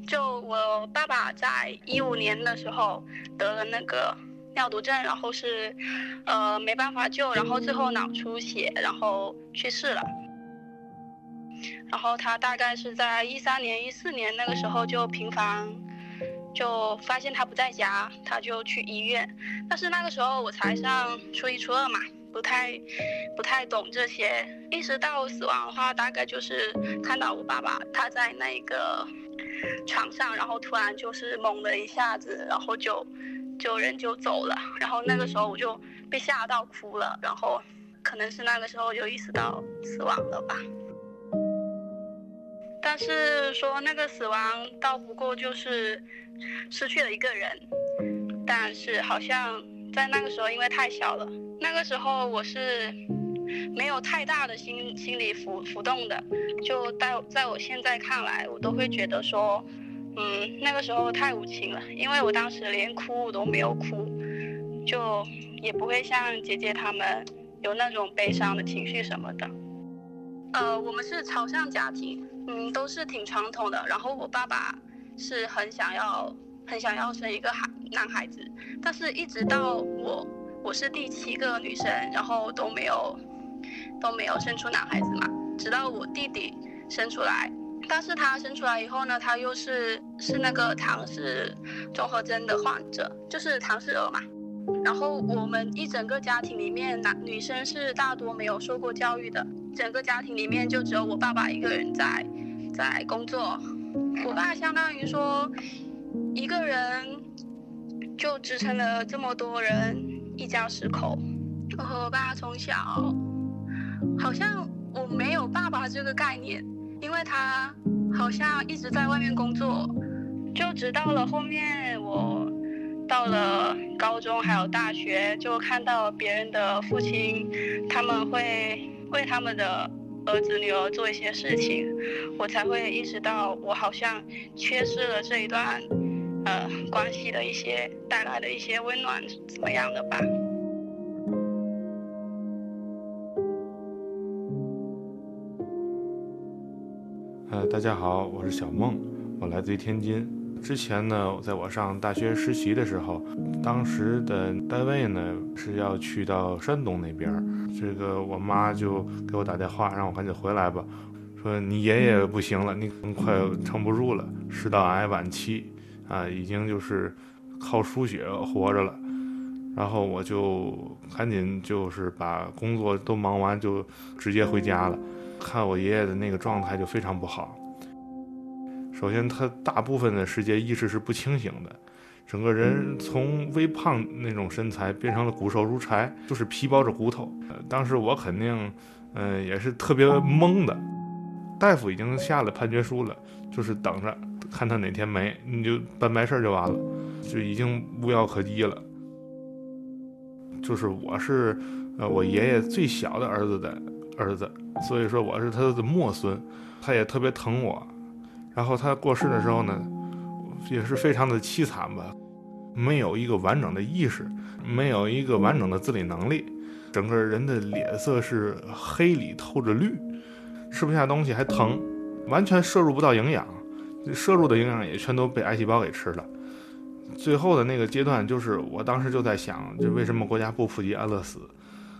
就我爸爸在一五年的时候得了那个尿毒症，然后是呃没办法救，然后最后脑出血，然后去世了。然后他大概是在一三年、一四年那个时候就频繁就发现他不在家，他就去医院。但是那个时候我才上初一、初二嘛。不太，不太懂这些。意识到死亡的话，大概就是看到我爸爸他在那个床上，然后突然就是猛的一下子，然后就就人就走了。然后那个时候我就被吓到哭了。然后可能是那个时候就意识到死亡了吧。但是说那个死亡倒不过就是失去了一个人，但是好像在那个时候因为太小了。那个时候我是没有太大的心心理浮浮动的，就在在我现在看来，我都会觉得说，嗯，那个时候太无情了，因为我当时连哭我都没有哭，就也不会像姐姐她们有那种悲伤的情绪什么的。呃，我们是朝向家庭，嗯，都是挺传统的。然后我爸爸是很想要很想要生一个孩男孩子，但是一直到我。我是第七个女生，然后都没有都没有生出男孩子嘛，直到我弟弟生出来，但是他生出来以后呢，他又是是那个唐氏综合征的患者，就是唐氏儿嘛。然后我们一整个家庭里面，男女生是大多没有受过教育的，整个家庭里面就只有我爸爸一个人在在工作，我爸相当于说一个人就支撑了这么多人。一家十口，我和我爸从小好像我没有爸爸这个概念，因为他好像一直在外面工作，就直到了后面我到了高中还有大学，就看到别人的父亲，他们会为他们的儿子女儿做一些事情，我才会意识到我好像缺失了这一段呃关系的一些带来的一些温暖怎么样的吧。呃，大家好，我是小梦，我来自于天津。之前呢，在我上大学实习的时候，当时的单位呢是要去到山东那边，这个我妈就给我打电话，让我赶紧回来吧，说你爷爷不行了，你快撑不住了，食道癌晚期，啊，已经就是靠输血活着了。然后我就赶紧就是把工作都忙完，就直接回家了。看我爷爷的那个状态就非常不好。首先，他大部分的时间意识是不清醒的，整个人从微胖那种身材变成了骨瘦如柴，就是皮包着骨头。当时我肯定，嗯，也是特别懵的。大夫已经下了判决书了，就是等着看他哪天没，你就办白事就完了，就已经无药可医了。就是我是，呃，我爷爷最小的儿子的儿子。所以说我是他的末孙，他也特别疼我。然后他过世的时候呢，也是非常的凄惨吧，没有一个完整的意识，没有一个完整的自理能力，整个人的脸色是黑里透着绿，吃不下东西还疼，完全摄入不到营养，摄入的营养也全都被癌细胞给吃了。最后的那个阶段，就是我当时就在想，就为什么国家不普及安乐死？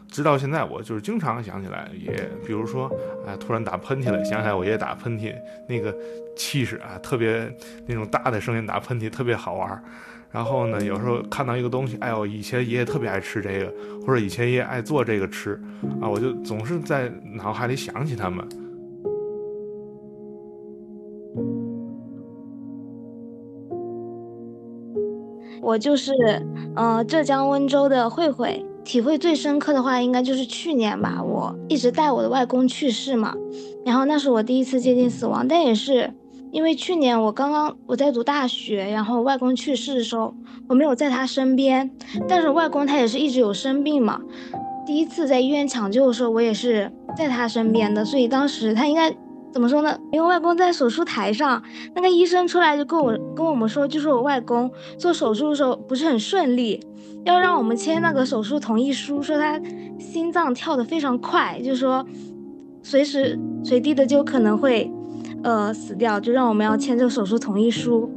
直到现在，我就是经常想起来，也比如说，哎，突然打喷嚏了，想起来我爷爷打喷嚏那个气势啊，特别那种大的声音打喷嚏特别好玩。然后呢，有时候看到一个东西，哎呦，以前爷爷特别爱吃这个，或者以前爷爷爱做这个吃啊，我就总是在脑海里想起他们。我就是，呃，浙江温州的慧慧。体会最深刻的话，应该就是去年吧。我一直带我的外公去世嘛，然后那是我第一次接近死亡。但也是因为去年我刚刚我在读大学，然后外公去世的时候，我没有在他身边。但是外公他也是一直有生病嘛，第一次在医院抢救的时候，我也是在他身边的。所以当时他应该怎么说呢？因为外公在手术台上，那个医生出来就跟我跟我们说，就是我外公做手术的时候不是很顺利。要让我们签那个手术同意书，说他心脏跳得非常快，就说随时随地的就可能会呃死掉，就让我们要签这个手术同意书。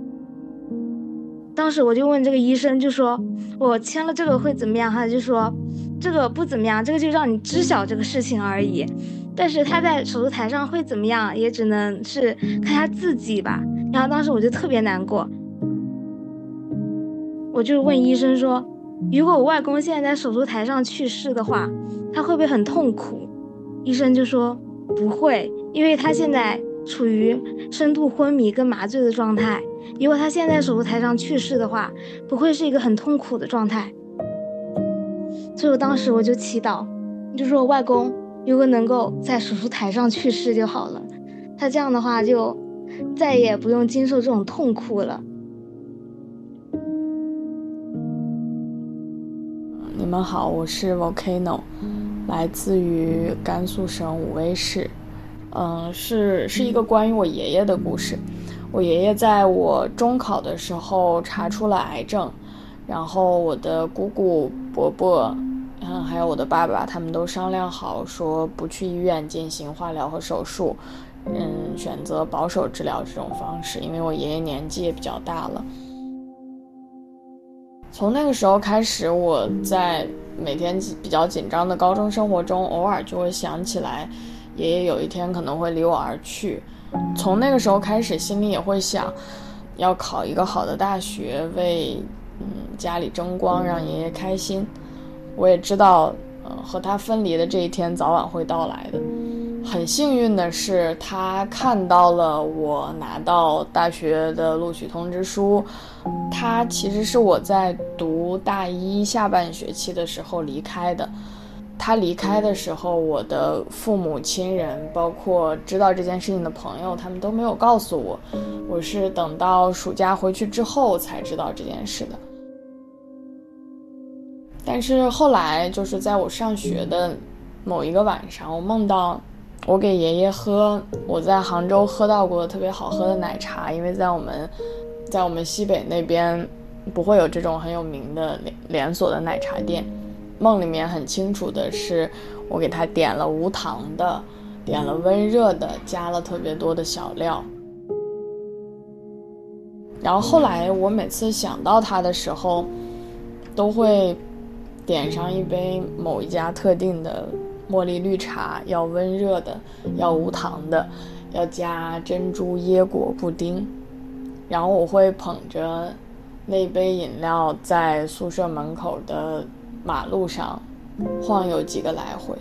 当时我就问这个医生，就说我签了这个会怎么样？他就说这个不怎么样，这个就让你知晓这个事情而已。但是他在手术台上会怎么样，也只能是看他自己吧。然后当时我就特别难过，我就问医生说。如果我外公现在在手术台上去世的话，他会不会很痛苦？医生就说不会，因为他现在处于深度昏迷跟麻醉的状态。如果他现在手术台上去世的话，不会是一个很痛苦的状态。所以我当时我就祈祷，就说外公如果能够在手术台上去世就好了，他这样的话就再也不用经受这种痛苦了。你们好，我是 Volcano，来自于甘肃省武威市。嗯，是是一个关于我爷爷的故事。我爷爷在我中考的时候查出了癌症，然后我的姑姑、伯伯，还有我的爸爸，他们都商量好说不去医院进行化疗和手术，嗯，选择保守治疗这种方式，因为我爷爷年纪也比较大了。从那个时候开始，我在每天比较紧张的高中生活中，偶尔就会想起来，爷爷有一天可能会离我而去。从那个时候开始，心里也会想，要考一个好的大学，为嗯家里争光，让爷爷开心。我也知道，呃，和他分离的这一天早晚会到来的。很幸运的是，他看到了我拿到大学的录取通知书。他其实是我在读大一下半学期的时候离开的。他离开的时候，我的父母亲人，包括知道这件事情的朋友，他们都没有告诉我。我是等到暑假回去之后才知道这件事的。但是后来，就是在我上学的某一个晚上，我梦到。我给爷爷喝我在杭州喝到过特别好喝的奶茶，因为在我们，在我们西北那边不会有这种很有名的连连锁的奶茶店。梦里面很清楚的是，我给他点了无糖的，点了温热的，加了特别多的小料。然后后来我每次想到他的时候，都会点上一杯某一家特定的。茉莉绿茶要温热的，要无糖的，要加珍珠椰果布丁。然后我会捧着那杯饮料在宿舍门口的马路上晃悠几个来回。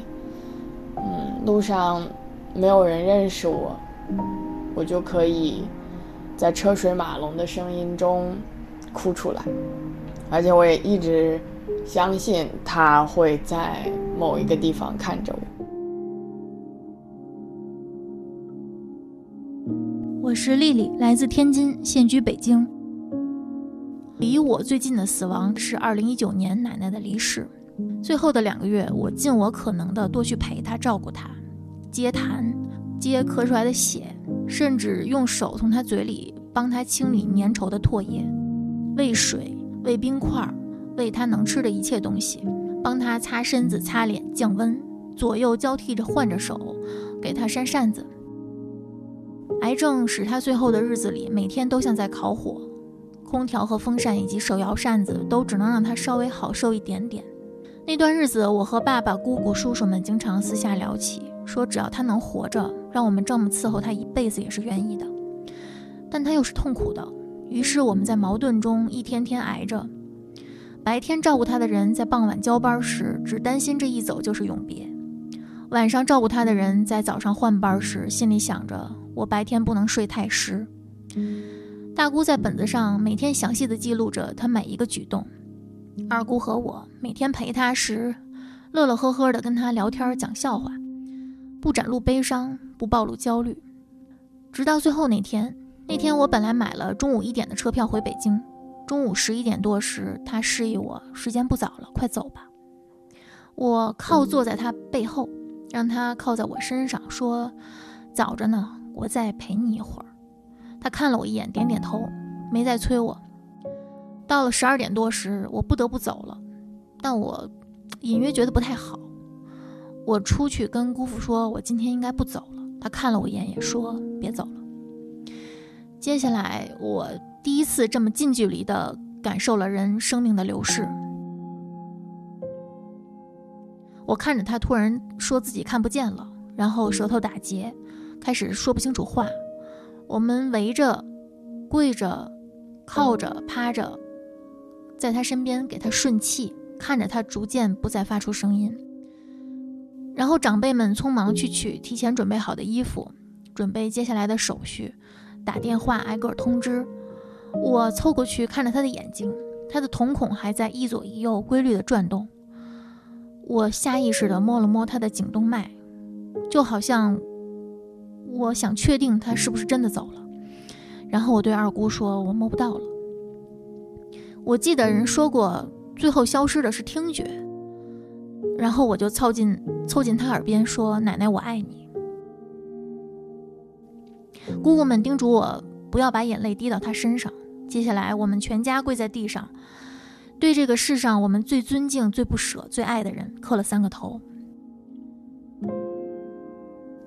嗯，路上没有人认识我，我就可以在车水马龙的声音中哭出来。而且我也一直。相信他会在某一个地方看着我。我是丽丽，来自天津，现居北京。离我最近的死亡是二零一九年奶奶的离世。最后的两个月，我尽我可能的多去陪她，照顾她，接痰，接咳出来的血，甚至用手从她嘴里帮她清理粘稠的唾液，喂水，喂冰块。喂他能吃的一切东西，帮他擦身子、擦脸、降温，左右交替着换着手，给他扇扇子。癌症使他最后的日子里每天都像在烤火，空调和风扇以及手摇扇子都只能让他稍微好受一点点。那段日子，我和爸爸、姑姑、叔叔们经常私下聊起，说只要他能活着，让我们这么伺候他一辈子也是愿意的。但他又是痛苦的，于是我们在矛盾中一天天挨着。白天照顾他的人在傍晚交班时，只担心这一走就是永别；晚上照顾他的人在早上换班时，心里想着我白天不能睡太实。大姑在本子上每天详细的记录着他每一个举动，二姑和我每天陪他时，乐乐呵呵的跟他聊天讲笑话，不展露悲伤，不暴露焦虑。直到最后那天，那天我本来买了中午一点的车票回北京。中午十一点多时，他示意我时间不早了，快走吧。我靠坐在他背后，让他靠在我身上，说：“早着呢，我再陪你一会儿。”他看了我一眼，点点头，没再催我。到了十二点多时，我不得不走了，但我隐约觉得不太好。我出去跟姑父说，我今天应该不走了。他看了我一眼，也说：“别走了。”接下来我。第一次这么近距离的感受了人生命的流逝，我看着他突然说自己看不见了，然后舌头打结，开始说不清楚话。我们围着、跪着、靠着、趴着，在他身边给他顺气，看着他逐渐不再发出声音。然后长辈们匆忙去取提前准备好的衣服，准备接下来的手续，打电话挨个通知。我凑过去看着他的眼睛，他的瞳孔还在一左一右规律的转动。我下意识地摸了摸他的颈动脉，就好像我想确定他是不是真的走了。然后我对二姑说：“我摸不到了。”我记得人说过，最后消失的是听觉。然后我就凑近凑近他耳边说：“奶奶，我爱你。”姑姑们叮嘱我不要把眼泪滴到他身上。接下来，我们全家跪在地上，对这个世上我们最尊敬、最不舍、最爱的人磕了三个头。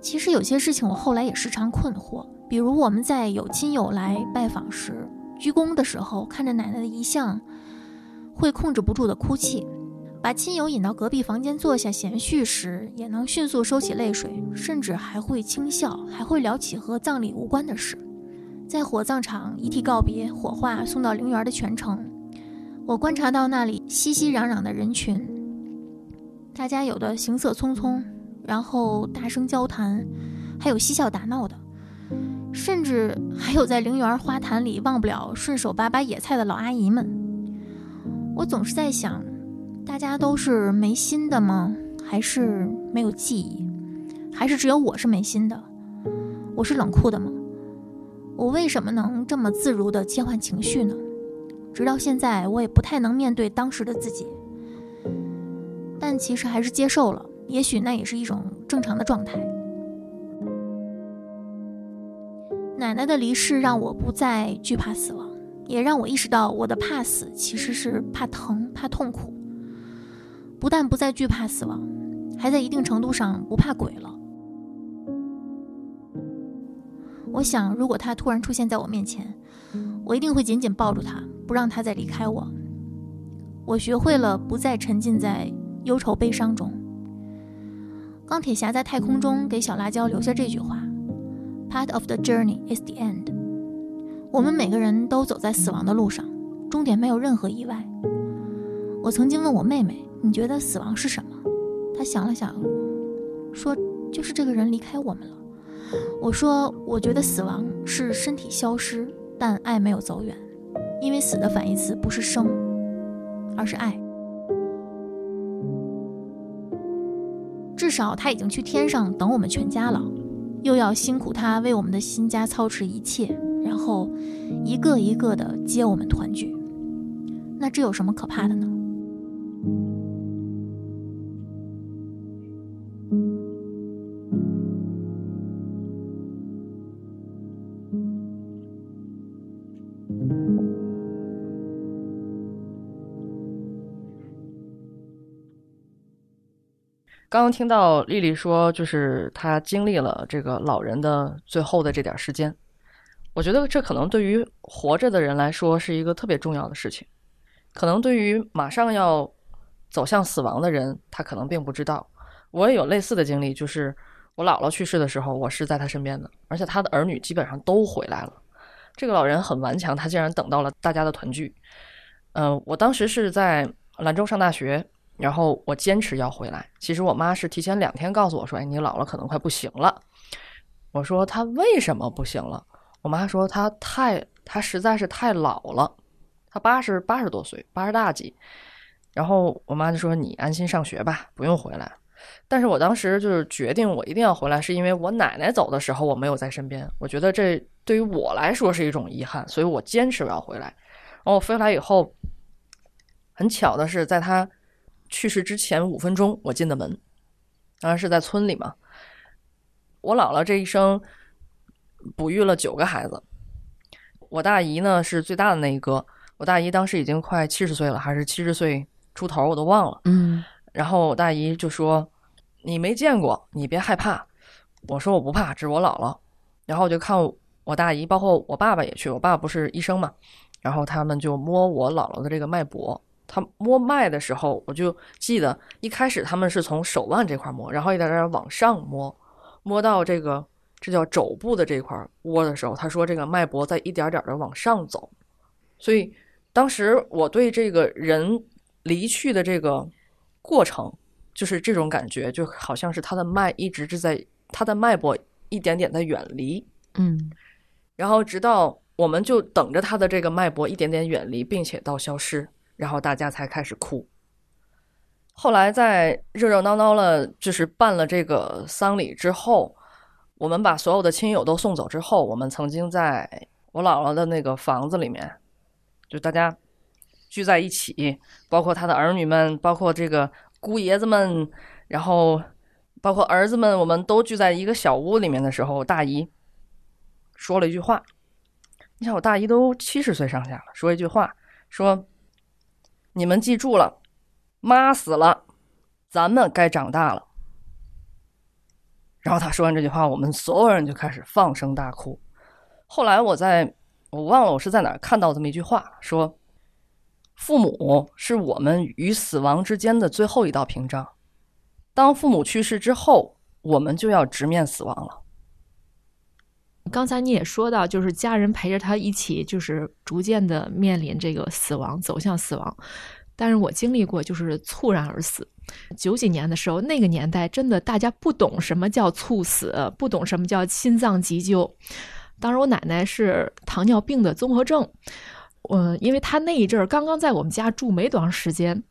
其实有些事情我后来也时常困惑，比如我们在有亲友来拜访时，鞠躬的时候，看着奶奶的遗像，会控制不住的哭泣；把亲友引到隔壁房间坐下闲叙时，也能迅速收起泪水，甚至还会轻笑，还会聊起和葬礼无关的事。在火葬场，遗体告别、火化送到陵园的全程，我观察到那里熙熙攘攘的人群，大家有的行色匆匆，然后大声交谈，还有嬉笑打闹的，甚至还有在陵园花坛里忘不了顺手拔拔野菜的老阿姨们。我总是在想，大家都是没心的吗？还是没有记忆？还是只有我是没心的？我是冷酷的吗？我为什么能这么自如的切换情绪呢？直到现在我也不太能面对当时的自己但其实还是接受了也许那也是一种正常的状态。奶奶的离世让我不再惧怕死亡也让我意识到我的怕死其实是怕疼怕痛苦。不但不再惧怕死亡还在一定程度上不怕鬼了我想，如果他突然出现在我面前，我一定会紧紧抱住他，不让他再离开我。我学会了不再沉浸在忧愁悲伤中。钢铁侠在太空中给小辣椒留下这句话：“Part of the journey is the end。”我们每个人都走在死亡的路上，终点没有任何意外。我曾经问我妹妹：“你觉得死亡是什么？”她想了想，说：“就是这个人离开我们了。”我说：“我觉得死亡是身体消失，但爱没有走远，因为死的反义词不是生。”而是爱。至少他已经去天上等我们全家了，又要辛苦他为我们的新家操持一切，然后一个一个的接我们团聚。那这有什么可怕的呢？刚刚听到丽丽说，就是她经历了这个老人的最后的这点时间，我觉得这可能对于活着的人来说是一个特别重要的事情，可能对于马上要走向死亡的人，他可能并不知道。我也有类似的经历，就是我姥姥去世的时候，我是在她身边的，而且她的儿女基本上都回来了。这个老人很顽强，他竟然等到了大家的团聚。嗯，我当时是在兰州上大学。然后我坚持要回来。其实我妈是提前两天告诉我说：“哎，你老了可能快不行了。”我说：“她为什么不行了？”我妈说：“她太，她实在是太老了，她八十八十多岁，八十大几。”然后我妈就说：“你安心上学吧，不用回来。”但是我当时就是决定我一定要回来，是因为我奶奶走的时候我没有在身边，我觉得这对于我来说是一种遗憾，所以我坚持要回来。然后我飞来以后，很巧的是，在她。去世之前五分钟，我进的门，当然是在村里嘛。我姥姥这一生哺育了九个孩子，我大姨呢是最大的那一个。我大姨当时已经快七十岁了，还是七十岁出头，我都忘了。嗯。然后我大姨就说：“你没见过，你别害怕。”我说：“我不怕，这是我姥姥。”然后我就看我大姨，包括我爸爸也去，我爸爸不是医生嘛，然后他们就摸我姥姥的这个脉搏。他摸脉的时候，我就记得一开始他们是从手腕这块摸，然后一点点往上摸，摸到这个这叫肘部的这块窝的时候，他说这个脉搏在一点点的往上走。所以当时我对这个人离去的这个过程，就是这种感觉，就好像是他的脉一直是在他的脉搏一点点在远离，嗯，然后直到我们就等着他的这个脉搏一点点远离，并且到消失。然后大家才开始哭。后来在热热闹闹了，就是办了这个丧礼之后，我们把所有的亲友都送走之后，我们曾经在我姥姥的那个房子里面，就大家聚在一起，包括他的儿女们，包括这个姑爷子们，然后包括儿子们，我们都聚在一个小屋里面的时候，大姨说了一句话。你想，我大姨都七十岁上下了，说一句话，说。你们记住了，妈死了，咱们该长大了。然后他说完这句话，我们所有人就开始放声大哭。后来我在我忘了我是在哪看到这么一句话，说：“父母是我们与死亡之间的最后一道屏障，当父母去世之后，我们就要直面死亡了。”刚才你也说到，就是家人陪着他一起，就是逐渐的面临这个死亡，走向死亡。但是我经历过，就是猝然而死。九几年的时候，那个年代真的大家不懂什么叫猝死，不懂什么叫心脏急救。当时我奶奶是糖尿病的综合症，嗯，因为她那一阵儿刚刚在我们家住没多长时间，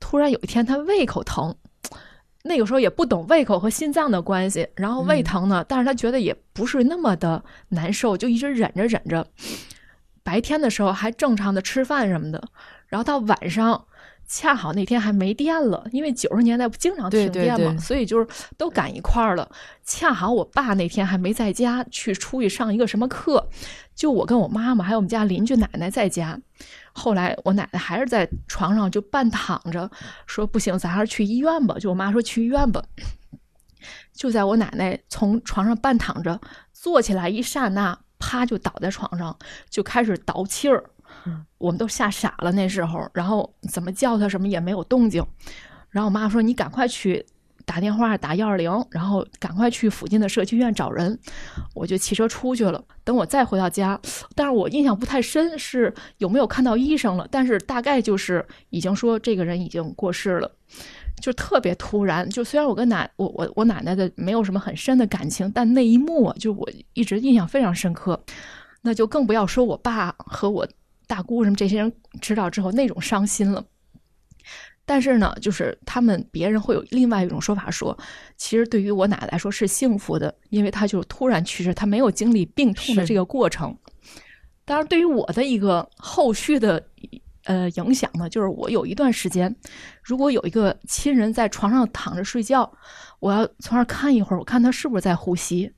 突然有一天她胃口疼。那个时候也不懂胃口和心脏的关系，然后胃疼呢，但是他觉得也不是那么的难受，就一直忍着忍着。白天的时候还正常的吃饭什么的，然后到晚上恰好那天还没电了，因为九十年代不经常停电嘛，对对对所以就是都赶一块儿了。恰好我爸那天还没在家，去出去上一个什么课，就我跟我妈妈还有我们家邻居奶奶在家。后来我奶奶还是在床上就半躺着，说不行，咱还是去医院吧。就我妈说去医院吧。就在我奶奶从床上半躺着坐起来一刹那，啪就倒在床上，就开始倒气儿。我们都吓傻了那时候，然后怎么叫她什么也没有动静。然后我妈说：“你赶快去打电话打幺二零，然后赶快去附近的社区医院找人。”我就骑车出去了。等我再回到家，但是我印象不太深是有没有看到医生了，但是大概就是已经说这个人已经过世了。就特别突然，就虽然我跟奶我我我奶奶的没有什么很深的感情，但那一幕啊，就我一直印象非常深刻。那就更不要说我爸和我大姑什么这些人知道之后那种伤心了。但是呢，就是他们别人会有另外一种说法说，其实对于我奶奶来说是幸福的，因为她就突然去世，她没有经历病痛的这个过程。当然，对于我的一个后续的。呃，影响呢，就是我有一段时间，如果有一个亲人在床上躺着睡觉，我要从那儿看一会儿，我看他是不是在呼吸，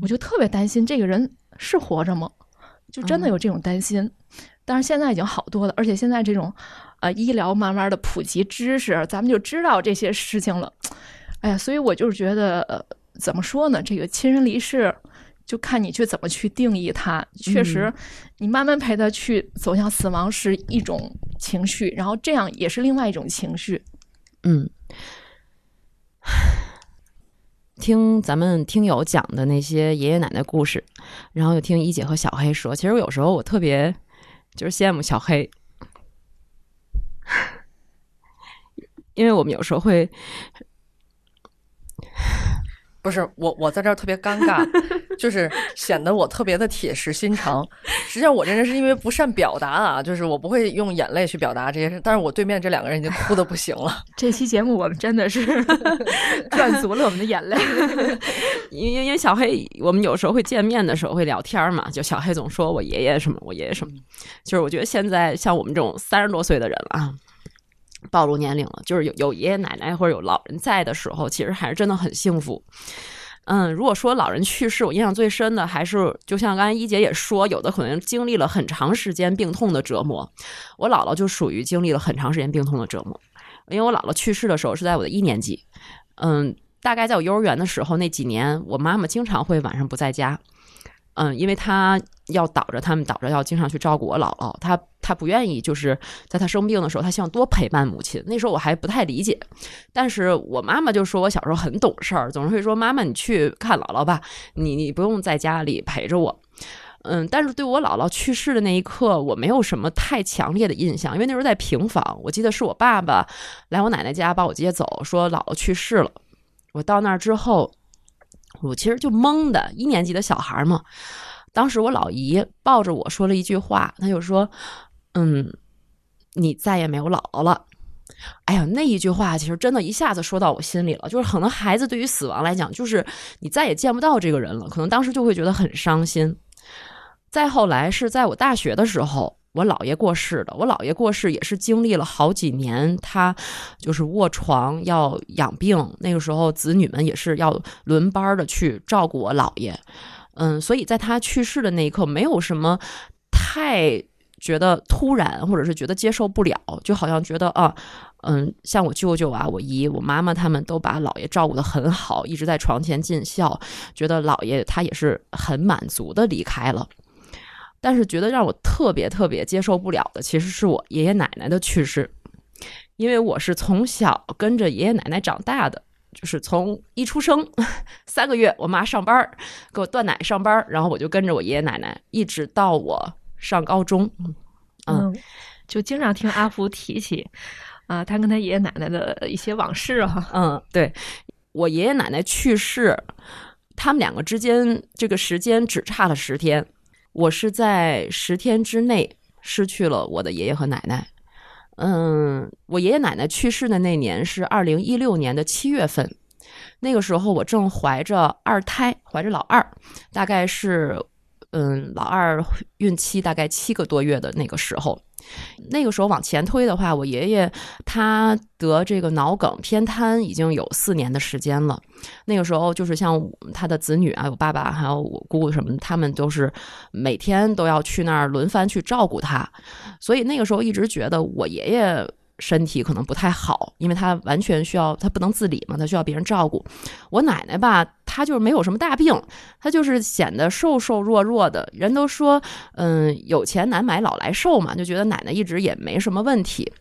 我就特别担心这个人是活着吗？就真的有这种担心。但是现在已经好多了，而且现在这种呃医疗慢慢的普及知识，咱们就知道这些事情了。哎呀，所以我就是觉得，呃，怎么说呢？这个亲人离世。就看你去怎么去定义它。确实，你慢慢陪他去走向死亡是一种情绪，然后这样也是另外一种情绪。嗯，听咱们听友讲的那些爷爷奶奶故事，然后又听一姐和小黑说，其实有时候我特别就是羡慕小黑，因为我们有时候会。不是我，我在这儿特别尴尬，就是显得我特别的铁石心肠。实际上，我这人是因为不善表达啊，就是我不会用眼泪去表达这些事。但是我对面这两个人已经哭的不行了。这期节目我们真的是 赚足了我们的眼泪。因为因为小黑，我们有时候会见面的时候会聊天嘛，就小黑总说我爷爷什么，我爷爷什么。就是我觉得现在像我们这种三十多岁的人了啊。暴露年龄了，就是有有爷爷奶奶或者有老人在的时候，其实还是真的很幸福。嗯，如果说老人去世，我印象最深的还是，就像刚才一姐也说，有的可能经历了很长时间病痛的折磨。我姥姥就属于经历了很长时间病痛的折磨，因为我姥姥去世的时候是在我的一年级。嗯，大概在我幼儿园的时候那几年，我妈妈经常会晚上不在家。嗯，因为他要倒着，他们倒着要经常去照顾我姥姥，他他不愿意，就是在他生病的时候，他希望多陪伴母亲。那时候我还不太理解，但是我妈妈就说我小时候很懂事儿，总是会说妈妈你去看姥姥吧，你你不用在家里陪着我。嗯，但是对我姥姥去世的那一刻，我没有什么太强烈的印象，因为那时候在平房，我记得是我爸爸来我奶奶家把我接走，说姥姥去世了。我到那儿之后。我其实就懵的，一年级的小孩嘛。当时我老姨抱着我说了一句话，她就说：“嗯，你再也没有姥姥了。”哎呀，那一句话其实真的一下子说到我心里了。就是可能孩子对于死亡来讲，就是你再也见不到这个人了，可能当时就会觉得很伤心。再后来是在我大学的时候。我姥爷过世的，我姥爷过世也是经历了好几年，他就是卧床要养病，那个时候子女们也是要轮班的去照顾我姥爷，嗯，所以在他去世的那一刻，没有什么太觉得突然，或者是觉得接受不了，就好像觉得啊，嗯，像我舅舅啊、我姨、我妈妈他们都把姥爷照顾的很好，一直在床前尽孝，觉得姥爷他也是很满足的离开了。但是觉得让我特别特别接受不了的，其实是我爷爷奶奶的去世，因为我是从小跟着爷爷奶奶长大的，就是从一出生三个月，我妈上班给我断奶上班，然后我就跟着我爷爷奶奶一直到我上高中。嗯，就经常听阿福提起啊，他跟他爷爷奶奶的一些往事哈。嗯，对我爷爷奶奶去世，他们两个之间这个时间只差了十天。我是在十天之内失去了我的爷爷和奶奶。嗯，我爷爷奶奶去世的那年是二零一六年的七月份，那个时候我正怀着二胎，怀着老二，大概是嗯老二孕期大概七个多月的那个时候。那个时候往前推的话，我爷爷他得这个脑梗偏瘫已经有四年的时间了。那个时候就是像他的子女啊，有爸爸还有我姑姑什么，他们都是每天都要去那儿轮番去照顾他。所以那个时候一直觉得我爷爷身体可能不太好，因为他完全需要他不能自理嘛，他需要别人照顾。我奶奶吧，她就是没有什么大病，她就是显得瘦瘦弱弱的。人都说，嗯，有钱难买老来瘦嘛，就觉得奶奶一直也没什么问题。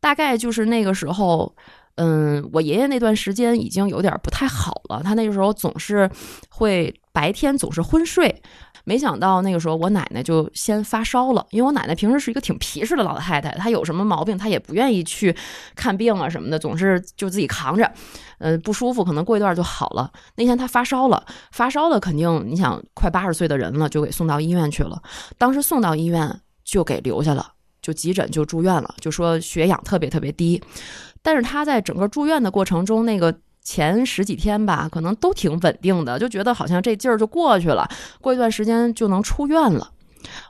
大概就是那个时候，嗯，我爷爷那段时间已经有点不太好了，他那个时候总是会白天总是昏睡。没想到那个时候我奶奶就先发烧了，因为我奶奶平时是一个挺皮实的老太太，她有什么毛病她也不愿意去看病啊什么的，总是就自己扛着，呃不舒服可能过一段就好了。那天她发烧了，发烧了肯定你想快八十岁的人了，就给送到医院去了。当时送到医院就给留下了，就急诊就住院了，就说血氧特别特别低。但是她在整个住院的过程中，那个。前十几天吧，可能都挺稳定的，就觉得好像这劲儿就过去了，过一段时间就能出院了。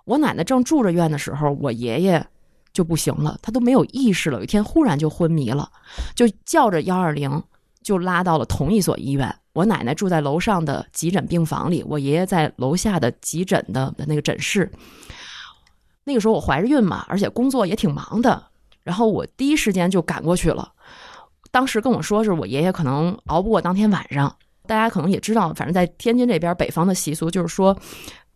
我奶奶正住着院的时候，我爷爷就不行了，他都没有意识了。有一天忽然就昏迷了，就叫着幺二零，就拉到了同一所医院。我奶奶住在楼上的急诊病房里，我爷爷在楼下的急诊的那个诊室。那个时候我怀着孕嘛，而且工作也挺忙的，然后我第一时间就赶过去了。当时跟我说是我爷爷可能熬不过当天晚上，大家可能也知道，反正在天津这边北方的习俗就是说，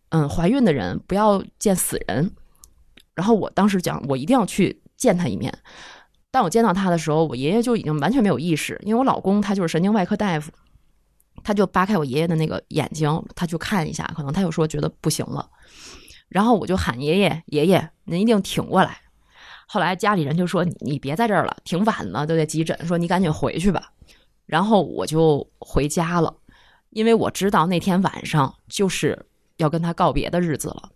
嗯，怀孕的人不要见死人。然后我当时讲，我一定要去见他一面。当我见到他的时候，我爷爷就已经完全没有意识，因为我老公他就是神经外科大夫，他就扒开我爷爷的那个眼睛，他就看一下，可能他就说觉得不行了。然后我就喊爷爷，爷爷，您一定挺过来。后来家里人就说：“你你别在这儿了，挺晚了，都在急诊。说你赶紧回去吧。”然后我就回家了，因为我知道那天晚上就是要跟他告别的日子了。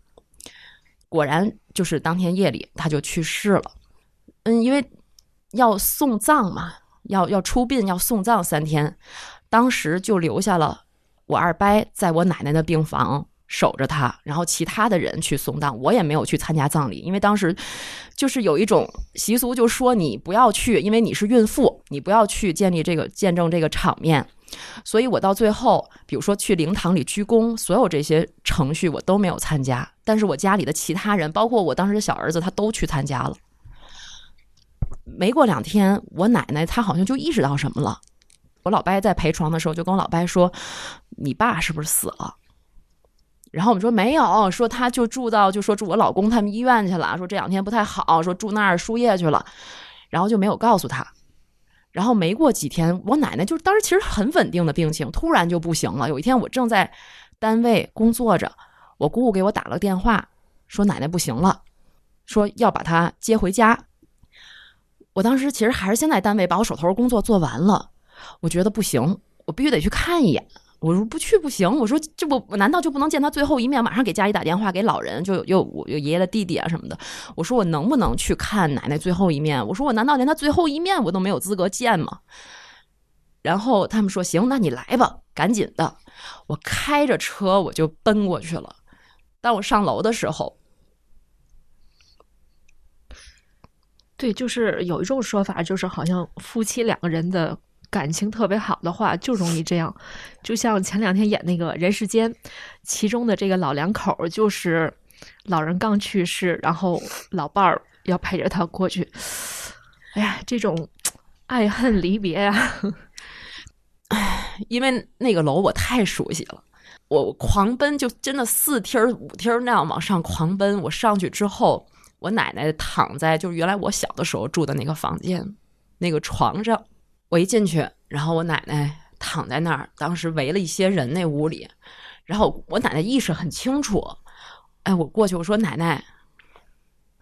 果然，就是当天夜里他就去世了。嗯，因为要送葬嘛，要要出殡，要送葬三天，当时就留下了我二伯在我奶奶的病房。守着他，然后其他的人去送葬，我也没有去参加葬礼，因为当时就是有一种习俗，就说你不要去，因为你是孕妇，你不要去建立这个见证这个场面。所以我到最后，比如说去灵堂里鞠躬，所有这些程序我都没有参加。但是我家里的其他人，包括我当时的小儿子，他都去参加了。没过两天，我奶奶她好像就意识到什么了。我老伯在陪床的时候，就跟我老伯说：“你爸是不是死了？”然后我们说没有，说他就住到就说住我老公他们医院去了，说这两天不太好，说住那儿输液去了，然后就没有告诉他。然后没过几天，我奶奶就当时其实很稳定的病情，突然就不行了。有一天我正在单位工作着，我姑姑给我打了电话，说奶奶不行了，说要把她接回家。我当时其实还是先在单位把我手头工作做完了，我觉得不行，我必须得去看一眼。我说不去不行，我说这不难道就不能见他最后一面？马上给家里打电话，给老人，就又有爷爷的弟弟啊什么的。我说我能不能去看奶奶最后一面？我说我难道连他最后一面我都没有资格见吗？然后他们说行，那你来吧，赶紧的。我开着车我就奔过去了。当我上楼的时候，对，就是有一种说法，就是好像夫妻两个人的。感情特别好的话，就容易这样。就像前两天演那个人世间，其中的这个老两口，就是老人刚去世，然后老伴儿要陪着他过去。哎呀，这种爱恨离别呀！哎，因为那个楼我太熟悉了，我狂奔，就真的四梯儿五梯儿那样往上狂奔。我上去之后，我奶奶躺在就是原来我小的时候住的那个房间那个床上。我一进去，然后我奶奶躺在那儿，当时围了一些人那屋里，然后我奶奶意识很清楚，哎，我过去我说奶奶，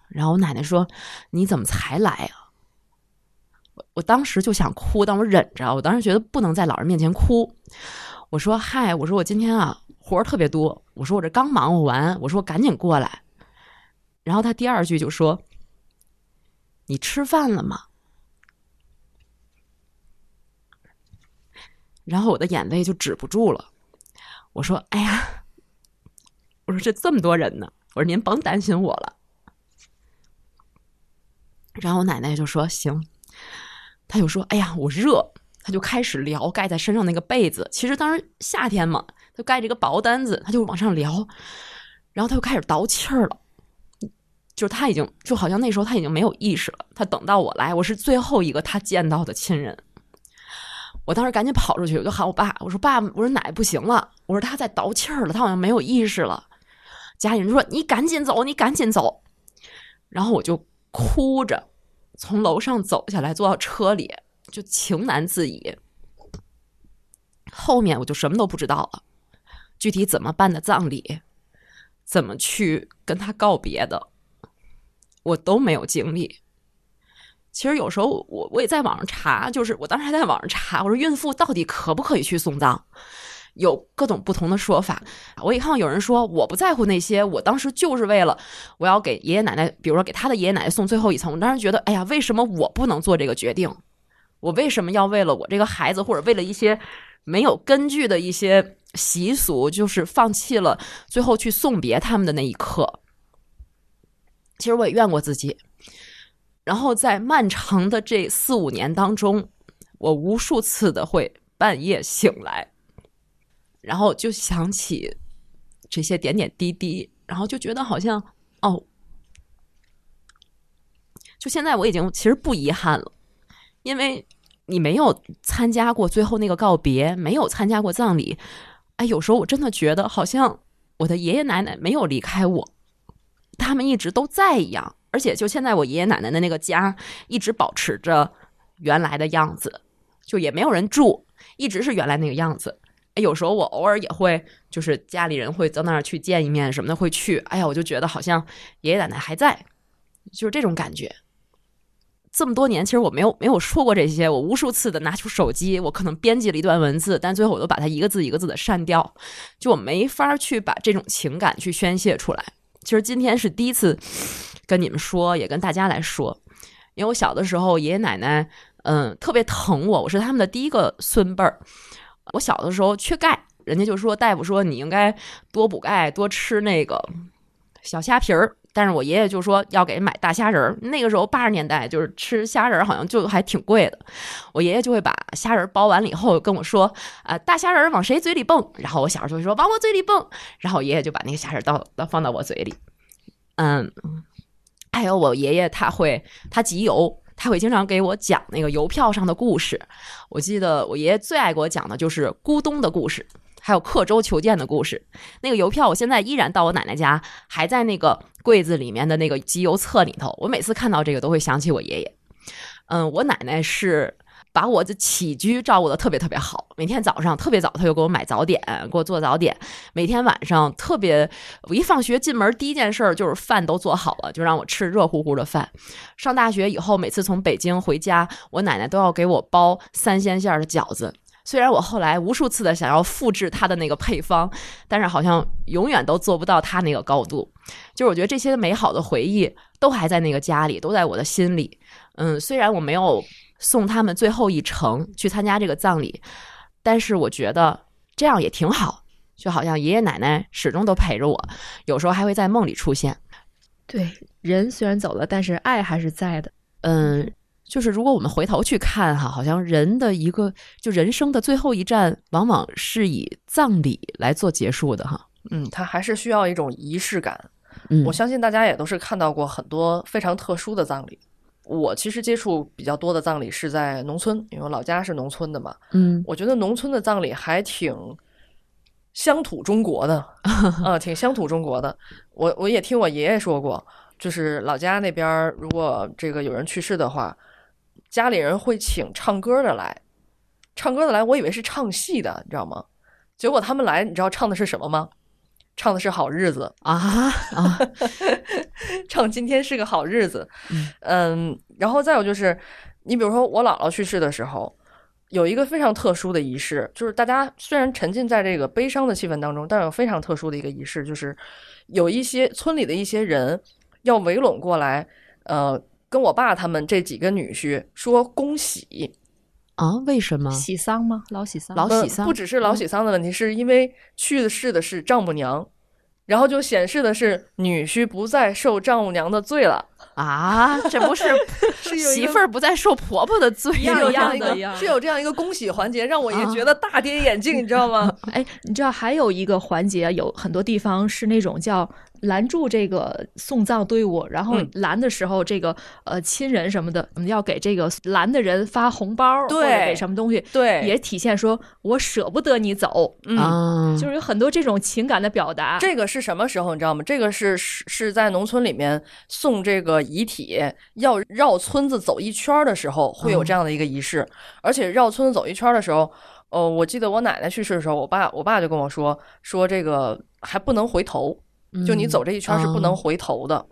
然后我奶奶说你怎么才来啊？我我当时就想哭，但我忍着，我当时觉得不能在老人面前哭。我说嗨，我说我今天啊活儿特别多，我说我这刚忙活完，我说赶紧过来。然后他第二句就说你吃饭了吗？然后我的眼泪就止不住了，我说：“哎呀，我说这这么多人呢，我说您甭担心我了。”然后我奶奶就说行，她就说哎呀我热，她就开始聊盖在身上那个被子。其实当时夏天嘛，她盖着一个薄单子，她就往上聊，然后她就开始倒气儿了。就是她已经就好像那时候她已经没有意识了。她等到我来，我是最后一个她见到的亲人。我当时赶紧跑出去，我就喊我爸，我说爸，我说奶不行了，我说他在倒气儿了，他好像没有意识了。家里人就说你赶紧走，你赶紧走。然后我就哭着从楼上走下来，坐到车里，就情难自已。后面我就什么都不知道了，具体怎么办的葬礼，怎么去跟他告别的，我都没有经历。其实有时候我我也在网上查，就是我当时还在网上查，我说孕妇到底可不可以去送葬？有各种不同的说法。我一看到有人说我不在乎那些，我当时就是为了我要给爷爷奶奶，比如说给他的爷爷奶奶送最后一层。我当时觉得，哎呀，为什么我不能做这个决定？我为什么要为了我这个孩子，或者为了一些没有根据的一些习俗，就是放弃了最后去送别他们的那一刻？其实我也怨过自己。然后在漫长的这四五年当中，我无数次的会半夜醒来，然后就想起这些点点滴滴，然后就觉得好像哦，就现在我已经其实不遗憾了，因为你没有参加过最后那个告别，没有参加过葬礼，哎，有时候我真的觉得好像我的爷爷奶奶没有离开我，他们一直都在一样。而且，就现在我爷爷奶奶的那个家一直保持着原来的样子，就也没有人住，一直是原来那个样子。有时候我偶尔也会，就是家里人会到那儿去见一面什么的，会去。哎呀，我就觉得好像爷爷奶奶还在，就是这种感觉。这么多年，其实我没有没有说过这些，我无数次的拿出手机，我可能编辑了一段文字，但最后我都把它一个字一个字的删掉，就我没法去把这种情感去宣泄出来。其实今天是第一次。跟你们说，也跟大家来说，因为我小的时候，爷爷奶奶嗯特别疼我，我是他们的第一个孙辈儿。我小的时候缺钙，人家就说大夫说你应该多补钙，多吃那个小虾皮儿。但是我爷爷就说要给买大虾仁儿。那个时候八十年代就是吃虾仁儿好像就还挺贵的，我爷爷就会把虾仁儿剥完了以后跟我说啊大虾仁儿往谁嘴里蹦？然后我小时候就会说往我嘴里蹦，然后爷爷就把那个虾仁儿倒倒放到我嘴里，嗯。还有我爷爷，他会他集邮，他会经常给我讲那个邮票上的故事。我记得我爷爷最爱给我讲的就是咕咚的故事，还有刻舟求剑的故事。那个邮票我现在依然到我奶奶家，还在那个柜子里面的那个集邮册里头。我每次看到这个都会想起我爷爷。嗯，我奶奶是。把我的起居照顾的特别特别好，每天早上特别早，他就给我买早点，给我做早点。每天晚上特别，我一放学进门第一件事就是饭都做好了，就让我吃热乎乎的饭。上大学以后，每次从北京回家，我奶奶都要给我包三鲜馅的饺子。虽然我后来无数次的想要复制她的那个配方，但是好像永远都做不到她那个高度。就是我觉得这些美好的回忆都还在那个家里，都在我的心里。嗯，虽然我没有。送他们最后一程去参加这个葬礼，但是我觉得这样也挺好，就好像爷爷奶奶始终都陪着我，有时候还会在梦里出现。对，人虽然走了，但是爱还是在的。嗯，就是如果我们回头去看哈，好像人的一个就人生的最后一站，往往是以葬礼来做结束的哈。嗯，它还是需要一种仪式感。嗯，我相信大家也都是看到过很多非常特殊的葬礼。我其实接触比较多的葬礼是在农村，因为我老家是农村的嘛。嗯，我觉得农村的葬礼还挺乡土中国的，啊，挺乡土中国的。我我也听我爷爷说过，就是老家那边如果这个有人去世的话，家里人会请唱歌的来，唱歌的来，我以为是唱戏的，你知道吗？结果他们来，你知道唱的是什么吗？唱的是好日子啊啊！唱今天是个好日子，嗯，然后再有就是，你比如说我姥姥去世的时候，有一个非常特殊的仪式，就是大家虽然沉浸在这个悲伤的气氛当中，但有非常特殊的一个仪式，就是有一些村里的一些人要围拢过来，呃，跟我爸他们这几个女婿说恭喜。啊？为什么喜丧吗？老喜丧，老喜丧，不只是老喜丧的问题，是因为去的是的是丈母娘，然后就显示的是女婿不再受丈母娘的罪了。啊，这不是 是有一个媳妇儿不再受婆婆的罪一样吗一样的一样是有这样一个恭喜环节，让我也啊觉得大跌眼镜，你知道吗？哎，你知道还有一个环节，有很多地方是那种叫拦住这个送葬队伍，然后嗯拦的时候，这个呃亲人什么的，我们要给这个拦的人发红包，对或者给什么东西，对也体现说我舍不得你走，嗯。啊，就是有很多这种情感的表达。这个是什么时候？你知道吗？这个是是是在农村里面送这个遗体要绕村子走一圈儿的时候，会有这样的一个仪式。而且绕村子走一圈儿的时候，呃，我记得我奶奶去世的时候，我爸我爸就跟我说说这个还不能回头，就你走这一圈儿是不能嗯回头的。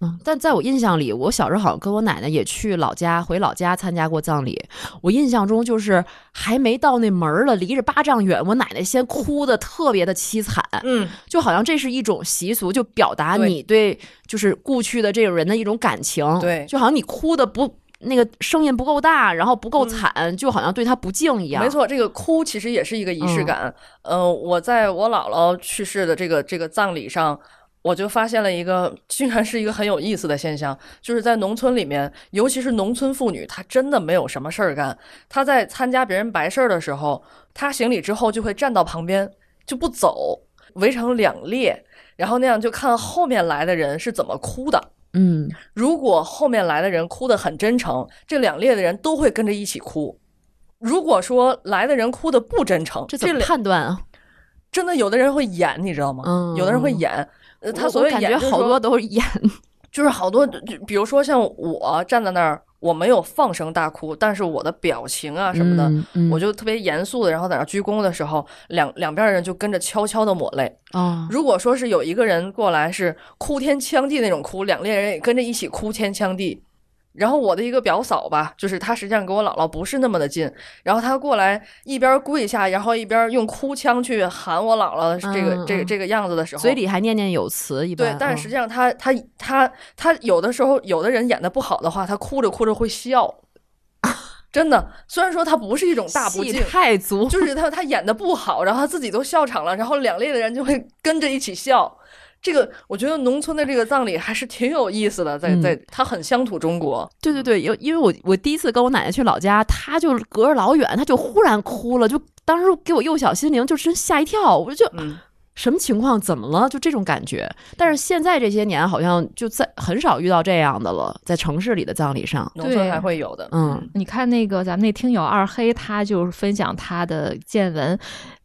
嗯，但在我印象里，我小时候好像跟我奶奶也去老家，回老家参加过葬礼。我印象中就是还没到那门儿了，离着八丈远，我奶奶先哭的特别的凄惨，嗯，就好像这是一种习俗，就表达你对就是故去的这种人的一种感情。对就好像你哭的不那个声音不够大，然后不够惨，就好像对他不敬一样。嗯没，错，这个哭其实也是一个仪式感。呃，我在我姥姥去世的这个这个葬礼上，我就发现了一个，竟然是一个很有意思的现象，就是在农村里面，尤其是农村妇女，她真的没有什么事儿干。她在参加别人白事儿的时候，她行礼之后就会站到旁边就不走，围成两列，然后那样就看后面来的人是怎么哭的。嗯，如果后面来的人哭得很真诚，这两列的人都会跟着一起哭。如果说来的人哭的不真诚，这怎么判断啊？真的有的人会演，你知道吗？嗯有的人会演。呃，他所谓演感觉好多都是演。就是好多，就比如说像我站在那儿，我没有放声大哭，但是我的表情啊什么的，嗯嗯我就特别严肃的，然后在那鞠躬的时候，两两边的人就跟着悄悄的抹泪。啊，如果说是有一个人过来是哭天抢地那种哭，两列人也跟着一起哭天抢地。然后我的一个表嫂吧，就是她实际上跟我姥姥不是那么的近，然后她过来一边跪下，然后一边用哭腔去喊我姥姥这个、这个这个样子的时候，嘴里还念念有词，一般。对，但是嗯实际上她她她她有的时候有的人演的不好的话，她哭着哭着会笑，真的。虽然说他不是一种大不敬，太足，就是他他演的不好，然后他自己都笑场了，然后两列的人就会跟着一起笑。这个我觉得农村的这个葬礼还是挺有意思的，在嗯在它很乡土中国。对对对，因因为我我第一次跟我奶奶去老家，她就隔着老远，她就忽然哭了，就当时给我幼小心灵就真吓一跳，我就嗯，什么情况？怎么了？就这种感觉。但是现在这些年好像就在很少遇到这样的了，在城市里的葬礼上，农村还会有的。嗯你看那个咱们那听友二黑，他就是分享他的见闻，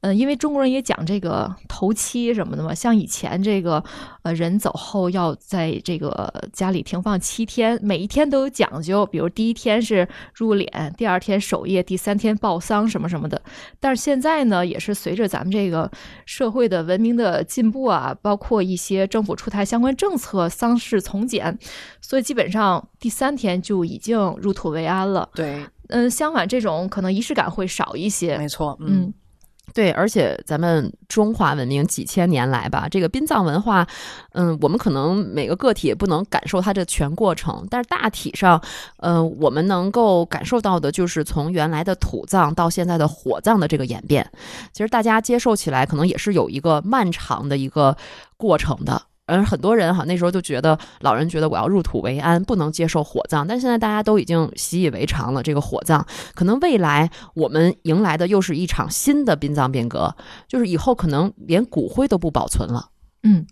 嗯、因为中国人也讲这个头七什么的嘛，像以前这个呃人走后要在这个家里停放七天，每一天都有讲究，比如第一天是入殓，第二天守夜，第三天报丧什么什么的。但是现在呢，也是随着咱们这个社会的文明的进步啊，包括一些政府出台相关政策，丧事从简，所以基本上第三天就已经入土为安了。对，嗯，相反，这种可能仪式感会少一些。没错，嗯，对，而且咱们中华文明几千年来吧，这个殡葬文化，嗯，我们可能每个个体也不能感受它的全过程，但是大体上，嗯，我们能够感受到的就是从原来的土葬到现在的火葬的这个演变。其实大家接受起来可能也是有一个漫长的一个过程的。而很多人哈那时候就觉得，老人觉得我要入土为安，不能接受火葬，但现在大家都已经习以为常了。这个火葬，可能未来我们迎来的又是一场新的殡葬变革，就是以后可能连骨灰都不保存了。嗯，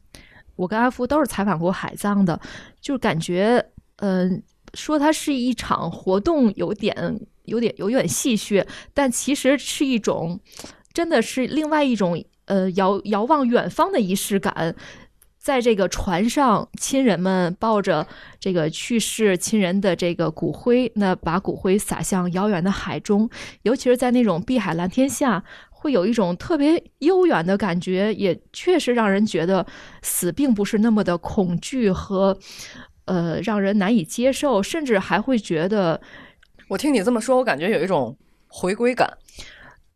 我跟阿福都是采访过海葬的，就是感觉，嗯、说它是一场活动，有点、有点、有点戏谑，但其实是一种，真的是另外一种，呃，遥遥望远方的仪式感。在这个船上，亲人们抱着这个去世亲人的这个骨灰，那把骨灰撒向遥远的海中，尤其是在那种碧海蓝天下，会有一种特别悠远的感觉，也确实让人觉得死并不是那么的恐惧和呃让人难以接受，甚至还会觉得，我听你这么说，我感觉有一种回归感。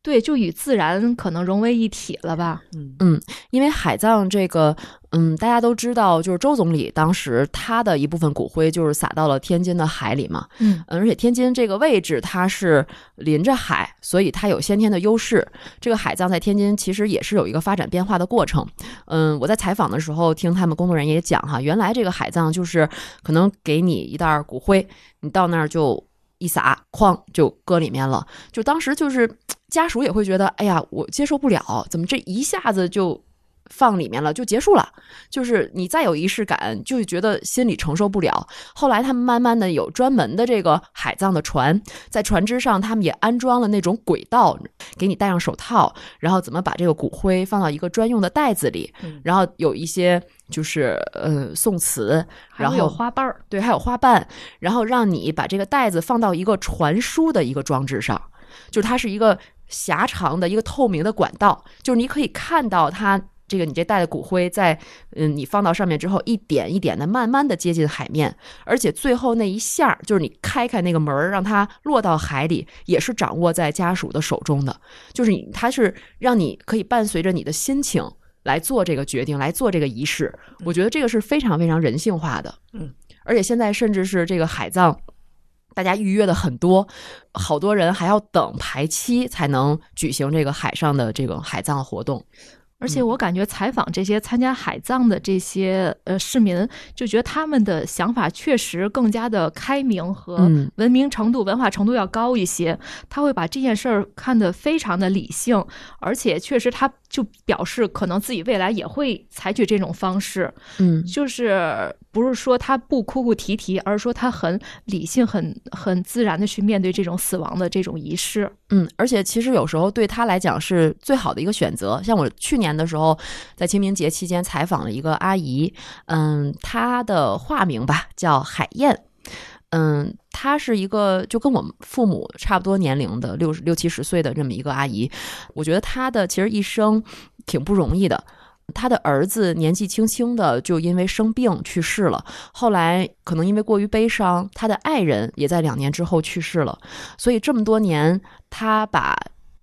对，就与自然可能融为一体了吧。嗯，因为海葬这个，嗯，大家都知道，就是周总理当时他的一部分骨灰就是撒到了天津的海里嘛。嗯，而且天津这个位置它是临着海，所以它有先天的优势。这个海葬在天津其实也是有一个发展变化的过程。嗯，我在采访的时候听他们工作人员也讲哈，原来这个海葬就是可能给你一袋骨灰，你到那儿就一撒，哐就搁里面了。就当时就是家属也会觉得，哎呀，我接受不了，怎么这一下子就。放里面了就结束了，就是你再有仪式感，就觉得心里承受不了。后来他们慢慢的有专门的这个海葬的船，在船只上他们也安装了那种轨道，给你戴上手套，然后怎么把这个骨灰放到一个专用的袋子里，然后有一些就是呃宋词，然后有花瓣儿，对，还有花瓣，然后让你把这个袋子放到一个传输的一个装置上，就是它是一个狭长的一个透明的管道，就是你可以看到它。这个你这带的骨灰在，嗯，你放到上面之后，一点一点的慢慢的接近海面，而且最后那一下就是你开开那个门儿，让它落到海里，也是掌握在家属的手中的，就是你，它是让你可以伴随着你的心情来做这个决定，来做这个仪式。我觉得这个是非常非常人性化的，嗯，而且现在甚至是这个海葬，大家预约的很多，好多人还要等排期才能举行这个海上的这个海葬活动。而且我感觉采访这些参加海葬的这些呃市民，就觉得他们的想法确实更加的开明和文明程度、文化程度要高一些。他会把这件事儿看得非常的理性，而且确实他就表示可能自己未来也会采取这种方式。嗯，就是不是说他不哭哭啼啼，而是说他很理性、很很自然的去面对这种死亡的这种仪式。嗯，而且其实有时候对他来讲是最好的一个选择。像我去年的时候，在清明节期间采访了一个阿姨，嗯，她的化名吧叫海燕，嗯，她是一个就跟我们父母差不多年龄的六六七十岁的这么一个阿姨。我觉得她的其实一生挺不容易的。他的儿子年纪轻轻的就因为生病去世了，后来可能因为过于悲伤，他的爱人也在两年之后去世了，所以这么多年，他把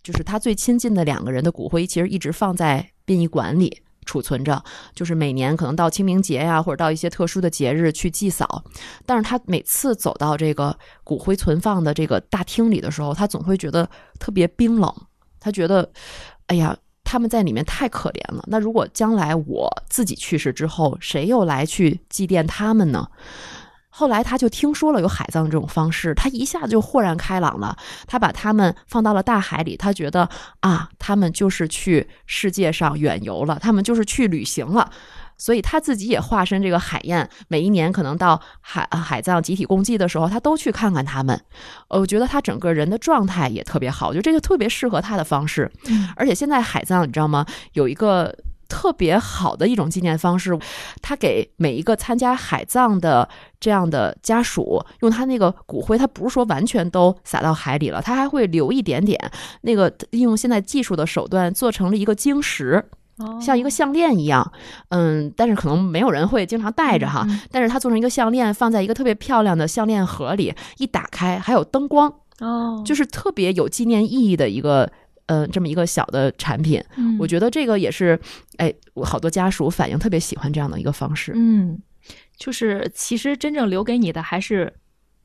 就是他最亲近的两个人的骨灰，其实一直放在殡仪馆里储存着，就是每年可能到清明节呀，或者到一些特殊的节日去祭扫。但是他每次走到这个骨灰存放的这个大厅里的时候，他总会觉得特别冰冷，他觉得，哎呀。他们在里面太可怜了。那如果将来我自己去世之后，谁又来去祭奠他们呢？后来他就听说了有海葬这种方式，他一下子就豁然开朗了。他把他们放到了大海里，他觉得啊，他们就是去世界上远游了，他们就是去旅行了。所以他自己也化身这个海燕，每一年可能到海海葬集体公祭的时候，他都去看看他们。呃，我觉得他整个人的状态也特别好，我觉得这个特别适合他的方式。而且现在海葬，你知道吗？有一个特别好的一种纪念方式，他给每一个参加海葬的这样的家属，用他那个骨灰，他不是说完全都撒到海里了，他还会留一点点，那个利用现在技术的手段做成了一个晶石。像一个项链一样，嗯，但是可能没有人会经常戴着哈。但是它做成一个项链，放在一个特别漂亮的项链盒里，一打开还有灯光哦，就是特别有纪念意义的一个呃这么一个小的产品。我觉得这个也是，哎，好多家属反映特别喜欢这样的一个方式。嗯，就是其实真正留给你的还是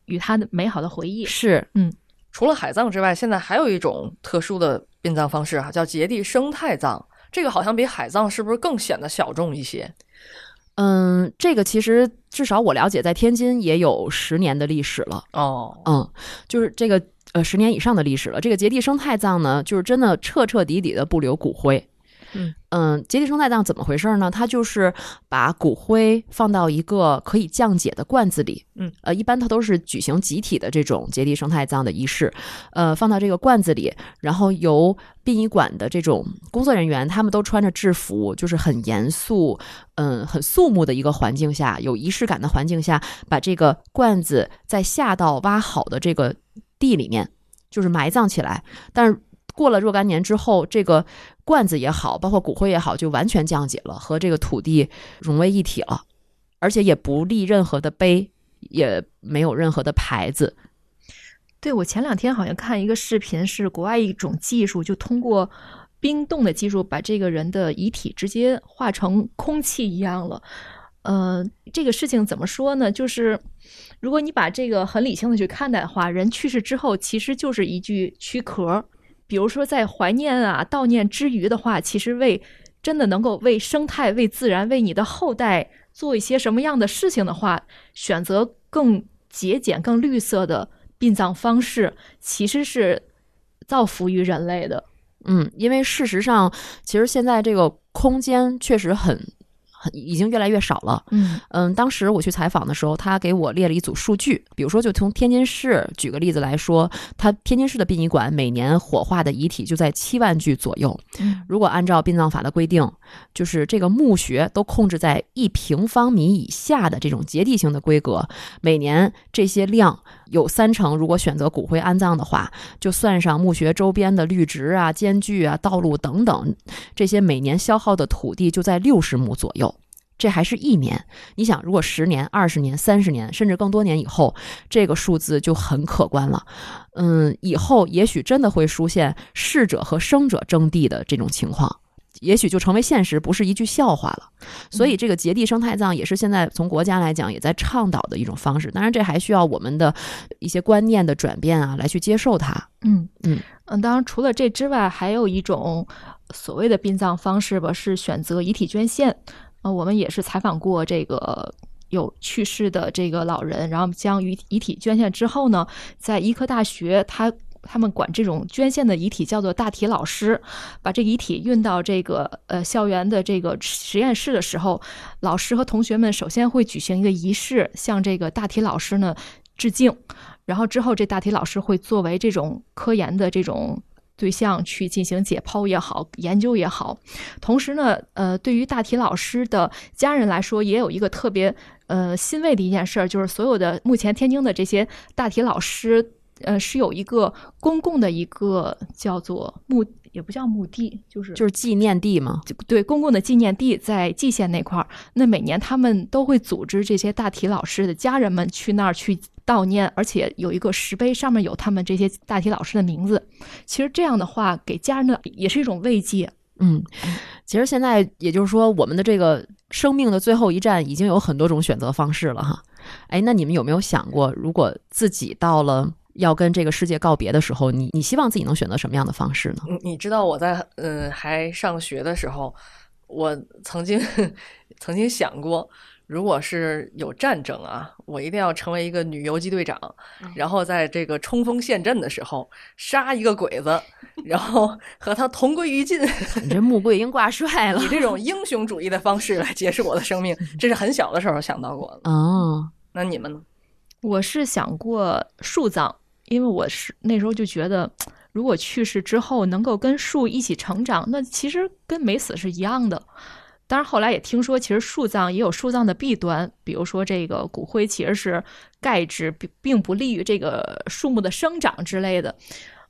与他的美好的回忆。是，嗯，除了海葬之外，现在还有一种特殊的殡葬方式哈，叫节地生态葬。这个好像比海葬是不是更显得小众一些？嗯，这个其实至少我了解，在天津也有十年的历史了。哦，嗯，就是这个呃十年以上的历史了。这个节地生态葬呢，就是真的彻彻底底的不留骨灰。嗯嗯，节地生态葬怎么回事呢？它就是把骨灰放到一个可以降解的罐子里。嗯，呃，一般它都是举行集体的这种节地生态葬的仪式。呃，放到这个罐子里，然后由殡仪馆的这种工作人员，他们都穿着制服，就是很严肃，嗯，很肃穆的一个环境下，有仪式感的环境下，把这个罐子在下到挖好的这个地里面，就是埋葬起来。但是过了若干年之后，这个罐子也好，包括骨灰也好，就完全降解了，和这个土地融为一体了，而且也不立任何的碑，也没有任何的牌子。对，我前两天好像看一个视频，是国外一种技术，就通过冰冻的技术，把这个人的遗体直接化成空气一样了。呃，这个事情怎么说呢？就是如果你把这个很理性的去看待的话，人去世之后其实就是一具躯壳。比如说在怀念啊、悼念之余的话，其实为真的能够为生态、为自然、为你的后代做一些什么样的事情的话，选择更节俭、更绿色的殡葬方式，其实是造福于人类的。嗯，因为事实上，其实现在这个空间确实很。已经越来越少了。嗯嗯，当时我去采访的时候，他给我列了一组数据，比如说，就从天津市举个例子来说，他天津市的殡仪馆每年火化的遗体就在七万具左右。如果按照殡葬法的规定，就是这个墓穴都控制在一平方米以下的这种结缔性的规格，每年这些量有三成，如果选择骨灰安葬的话，就算上墓穴周边的绿植啊、间距啊、道路等等，这些每年消耗的土地就在六十亩左右。这还是一年，你想，如果十年、二十年、三十年，甚至更多年以后，这个数字就很可观了。嗯，以后也许真的会出现逝者和生者争地的这种情况，也许就成为现实，不是一句笑话了。所以，这个结地生态葬也是现在从国家来讲也在倡导的一种方式。当然，这还需要我们的一些观念的转变啊，来去接受它。嗯嗯嗯，当然，除了这之外，还有一种所谓的殡葬方式吧，是选择遗体捐献。我们也是采访过这个有去世的这个老人，然后将遗遗体捐献之后呢，在医科大学，他他们管这种捐献的遗体叫做大体老师，把这遗体运到这个呃校园的这个实验室的时候，老师和同学们首先会举行一个仪式，向这个大体老师呢致敬，然后之后这大体老师会作为这种科研的这种。对象去进行解剖也好，研究也好，同时呢，呃，对于大体老师的家人来说，也有一个特别呃欣慰的一件事，就是所有的目前天津的这些大体老师，呃，是有一个公共的一个叫做墓，也不叫墓地，就是就是纪念地嘛，对，公共的纪念地在蓟县那块儿，那每年他们都会组织这些大体老师的家人们去那儿去。悼念，而且有一个石碑，上面有他们这些大体老师的名字。其实这样的话，给家人的也是一种慰藉。嗯，其实现在也就是说，我们的这个生命的最后一站，已经有很多种选择方式了哈。哎，那你们有没有想过，如果自己到了要跟这个世界告别的时候，你你希望自己能选择什么样的方式呢？你知道我在嗯还上学的时候，我曾经 曾经想过。如果是有战争啊，我一定要成为一个女游击队长，然后在这个冲锋陷阵的时候杀一个鬼子，然后和他同归于尽。你这穆桂英挂帅了，以这种英雄主义的方式来结束我的生命，这是很小的时候想到过的。哦，那你们呢？我是想过树葬，因为我是那时候就觉得，如果去世之后能够跟树一起成长，那其实跟没死是一样的。当然，后来也听说，其实树葬也有树葬的弊端，比如说这个骨灰其实是钙质，并并不利于这个树木的生长之类的。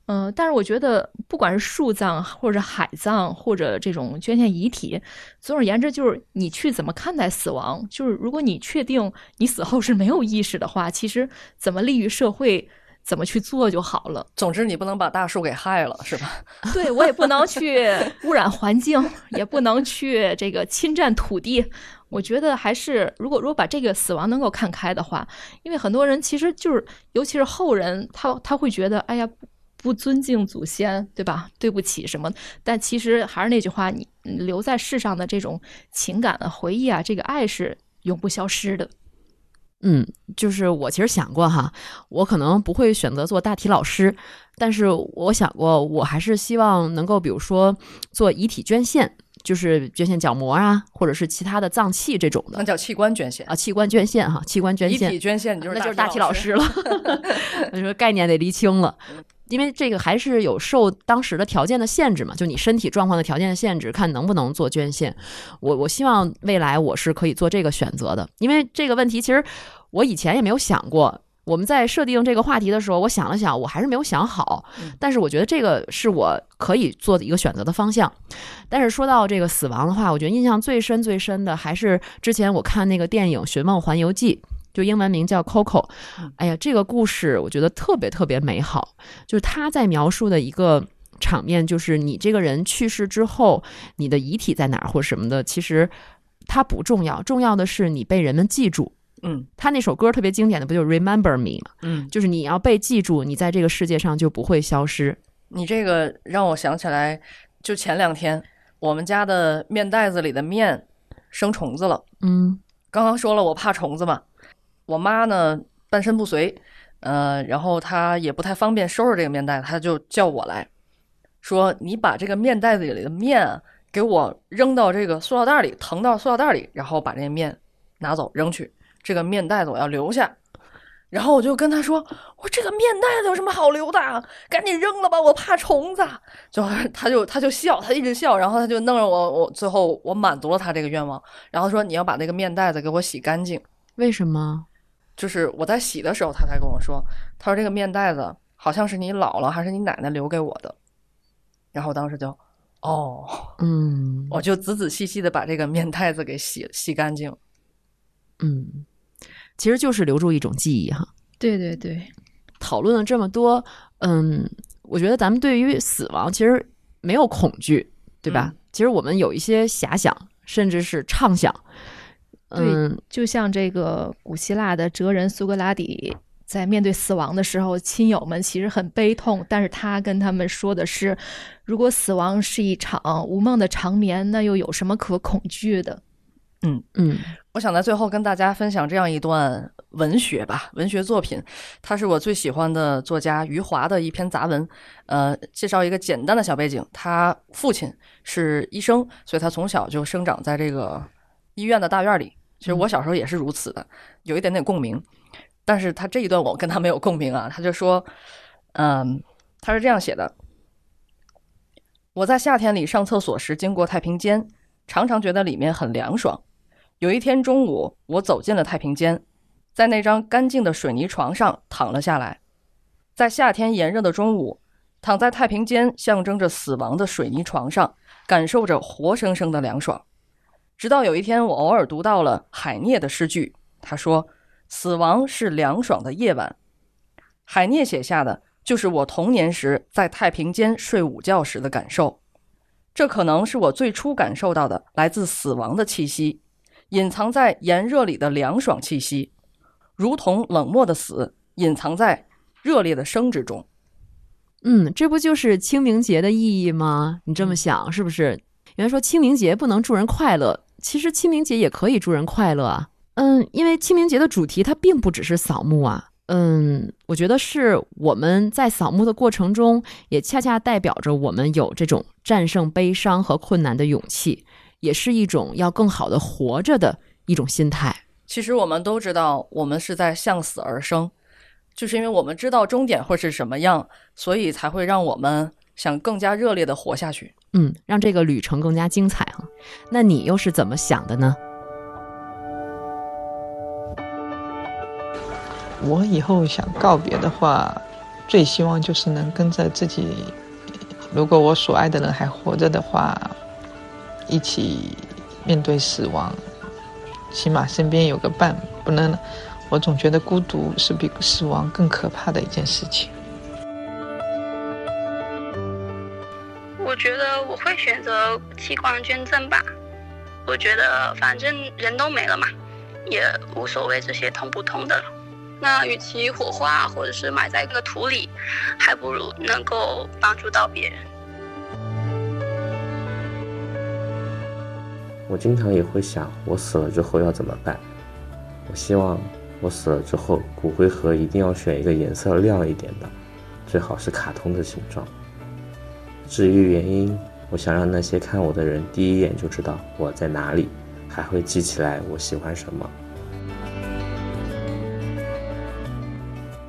嗯，但是我觉得，不管是树葬，或者海葬，或者这种捐献遗体，总而言之，就是你去怎么看待死亡。就是如果你确定你死后是没有意识的话，其实怎么利于社会。怎么去做就好了。总之，你不能把大树给害了，是吧？对我也不能去污染环境，也不能去这个侵占土地。我觉得还是，如果如果把这个死亡能够看开的话，因为很多人其实就是，尤其是后人，他他会觉得，哎呀，不尊敬祖先，对吧？对不起什么？但其实还是那句话，你留在世上的这种情感的回忆啊，这个爱是永不消失的。嗯，就是我其实想过哈，我可能不会选择做大体老师，但是我想过，我还是希望能够，比如说做遗体捐献，就是捐献角膜啊，或者是其他的脏器这种的，那叫器官捐献啊，器官捐献哈，器官捐献，遗体捐献，那就是大体老师了，你说概念得厘清了。因为这个还是有受当时的条件的限制嘛，就你身体状况的条件的限制，看能不能做捐献。我我希望未来我是可以做这个选择的，因为这个问题其实我以前也没有想过。我们在设定这个话题的时候，我想了想，我还是没有想好。但是我觉得这个是我可以做的一个选择的方向。但是说到这个死亡的话，我觉得印象最深最深的还是之前我看那个电影《寻梦环游记》。就英文名叫 Coco。哎呀，这个故事我觉得特别特别美好，就是他在描述的一个场面，就是你这个人去世之后，你的遗体在哪儿或什么的，其实它不重要，重要的是你被人们记住。嗯，他那首歌特别经典的，不就是 Remember Me 吗？嗯，就是你要被记住，你在这个世界上就不会消失。你这个让我想起来，就前两天我们家的面袋子里的面生虫子了。嗯，刚刚说了我怕虫子嘛，我妈呢半身不遂，呃，然后她也不太方便收拾这个面袋，她就叫我来说：“你把这个面袋子里的面给我扔到这个塑料袋里，腾到塑料袋里，然后把这个面拿走扔去。”这个面袋子我要留下，然后我就跟他说：“我这个面袋子有什么好留的？赶紧扔了吧，我怕虫子。”就 他就他就笑，他一直笑，然后他就弄着我，我最后我满足了他这个愿望，然后说：“你要把那个面袋子给我洗干净。”为什么？就是我在洗的时候，他才跟我说：“他说这个面袋子好像是你姥姥还是你奶奶留给我的。”然后当时就，哦，嗯，我就仔仔细细的把这个面袋子给洗洗干净。嗯。其实就是留住一种记忆哈。对对对，讨论了这么多，嗯，我觉得咱们对于死亡其实没有恐惧，对吧？其实我们有一些遐想，甚至是畅想。嗯，就像这个古希腊的哲人苏格拉底在面对死亡的时候，亲友们其实很悲痛，但是他跟他们说的是：如果死亡是一场无梦的长眠，那又有什么可恐惧的？嗯嗯，我想在最后跟大家分享这样一段文学吧，文学作品，它是我最喜欢的作家余华的一篇杂文。呃，介绍一个简单的小背景，他父亲是医生，所以他从小就生长在这个医院的大院里。其实我小时候也是如此的，有一点点共鸣。但是他这一段我跟他没有共鸣啊，他就说，嗯，他是这样写的：我在夏天里上厕所时经过太平间，常常觉得里面很凉爽。有一天中午，我走进了太平间，在那张干净的水泥床上躺了下来。在夏天炎热的中午，躺在太平间象征着死亡的水泥床上，感受着活生生的凉爽。直到有一天，我偶尔读到了海涅的诗句，他说：“死亡是凉爽的夜晚。”海涅写下的就是我童年时在太平间睡午觉时的感受。这可能是我最初感受到的来自死亡的气息。隐藏在炎热里的凉爽气息，如同冷漠的死隐藏在热烈的生之中。嗯，这不就是清明节的意义吗？你这么想是不是？原来说清明节不能祝人快乐，其实清明节也可以祝人快乐啊。嗯，因为清明节的主题它并不只是扫墓啊。嗯，我觉得是我们在扫墓的过程中，也恰恰代表着我们有这种战胜悲伤和困难的勇气。也是一种要更好的活着的一种心态。其实我们都知道，我们是在向死而生，就是因为我们知道终点会是什么样，所以才会让我们想更加热烈的活下去。嗯，让这个旅程更加精彩哈。那你又是怎么想的呢？我以后想告别的话，最希望就是能跟着自己，如果我所爱的人还活着的话。一起面对死亡，起码身边有个伴，不能。我总觉得孤独是比死亡更可怕的一件事情。我觉得我会选择器官捐赠吧。我觉得反正人都没了嘛，也无所谓这些通不通的了。那与其火化或者是埋在个土里，还不如能够帮助到别人。我经常也会想，我死了之后要怎么办？我希望我死了之后，骨灰盒一定要选一个颜色亮一点的，最好是卡通的形状。至于原因，我想让那些看我的人第一眼就知道我在哪里，还会记起来我喜欢什么。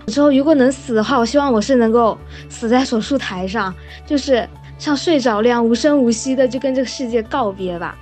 之后如果能死的话，我希望我是能够死在手术台上，就是像睡着那样无声无息的就跟这个世界告别吧。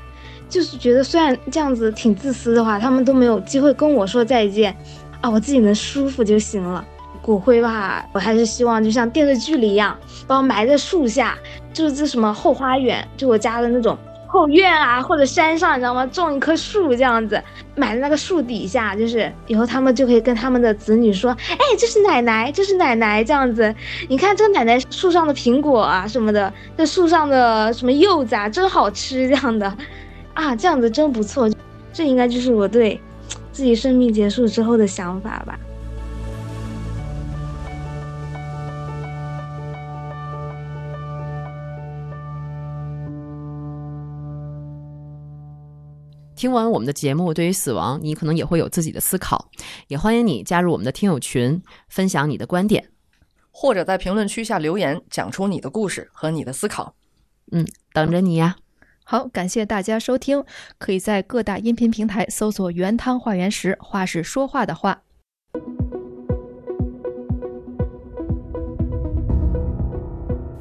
就是觉得虽然这样子挺自私的话，他们都没有机会跟我说再见，啊，我自己能舒服就行了。骨灰吧，我还是希望就像电视剧里一样，把我埋在树下，就是这什么后花园，就我家的那种后院啊，或者山上，你知道吗？种一棵树这样子，埋在那个树底下，就是以后他们就可以跟他们的子女说：“哎，这是奶奶，这是奶奶。”这样子，你看这个奶奶树上的苹果啊什么的，这树上的什么柚子啊，真好吃，这样的，啊，这样子真不错。这应该就是我对自己生命结束之后的想法吧。听完我们的节目，对于死亡，你可能也会有自己的思考，也欢迎你加入我们的听友群，分享你的观点，或者在评论区下留言，讲出你的故事和你的思考。嗯，等着你呀。好，感谢大家收听，可以在各大音频平台搜索“原汤化原食”，话是说话的话。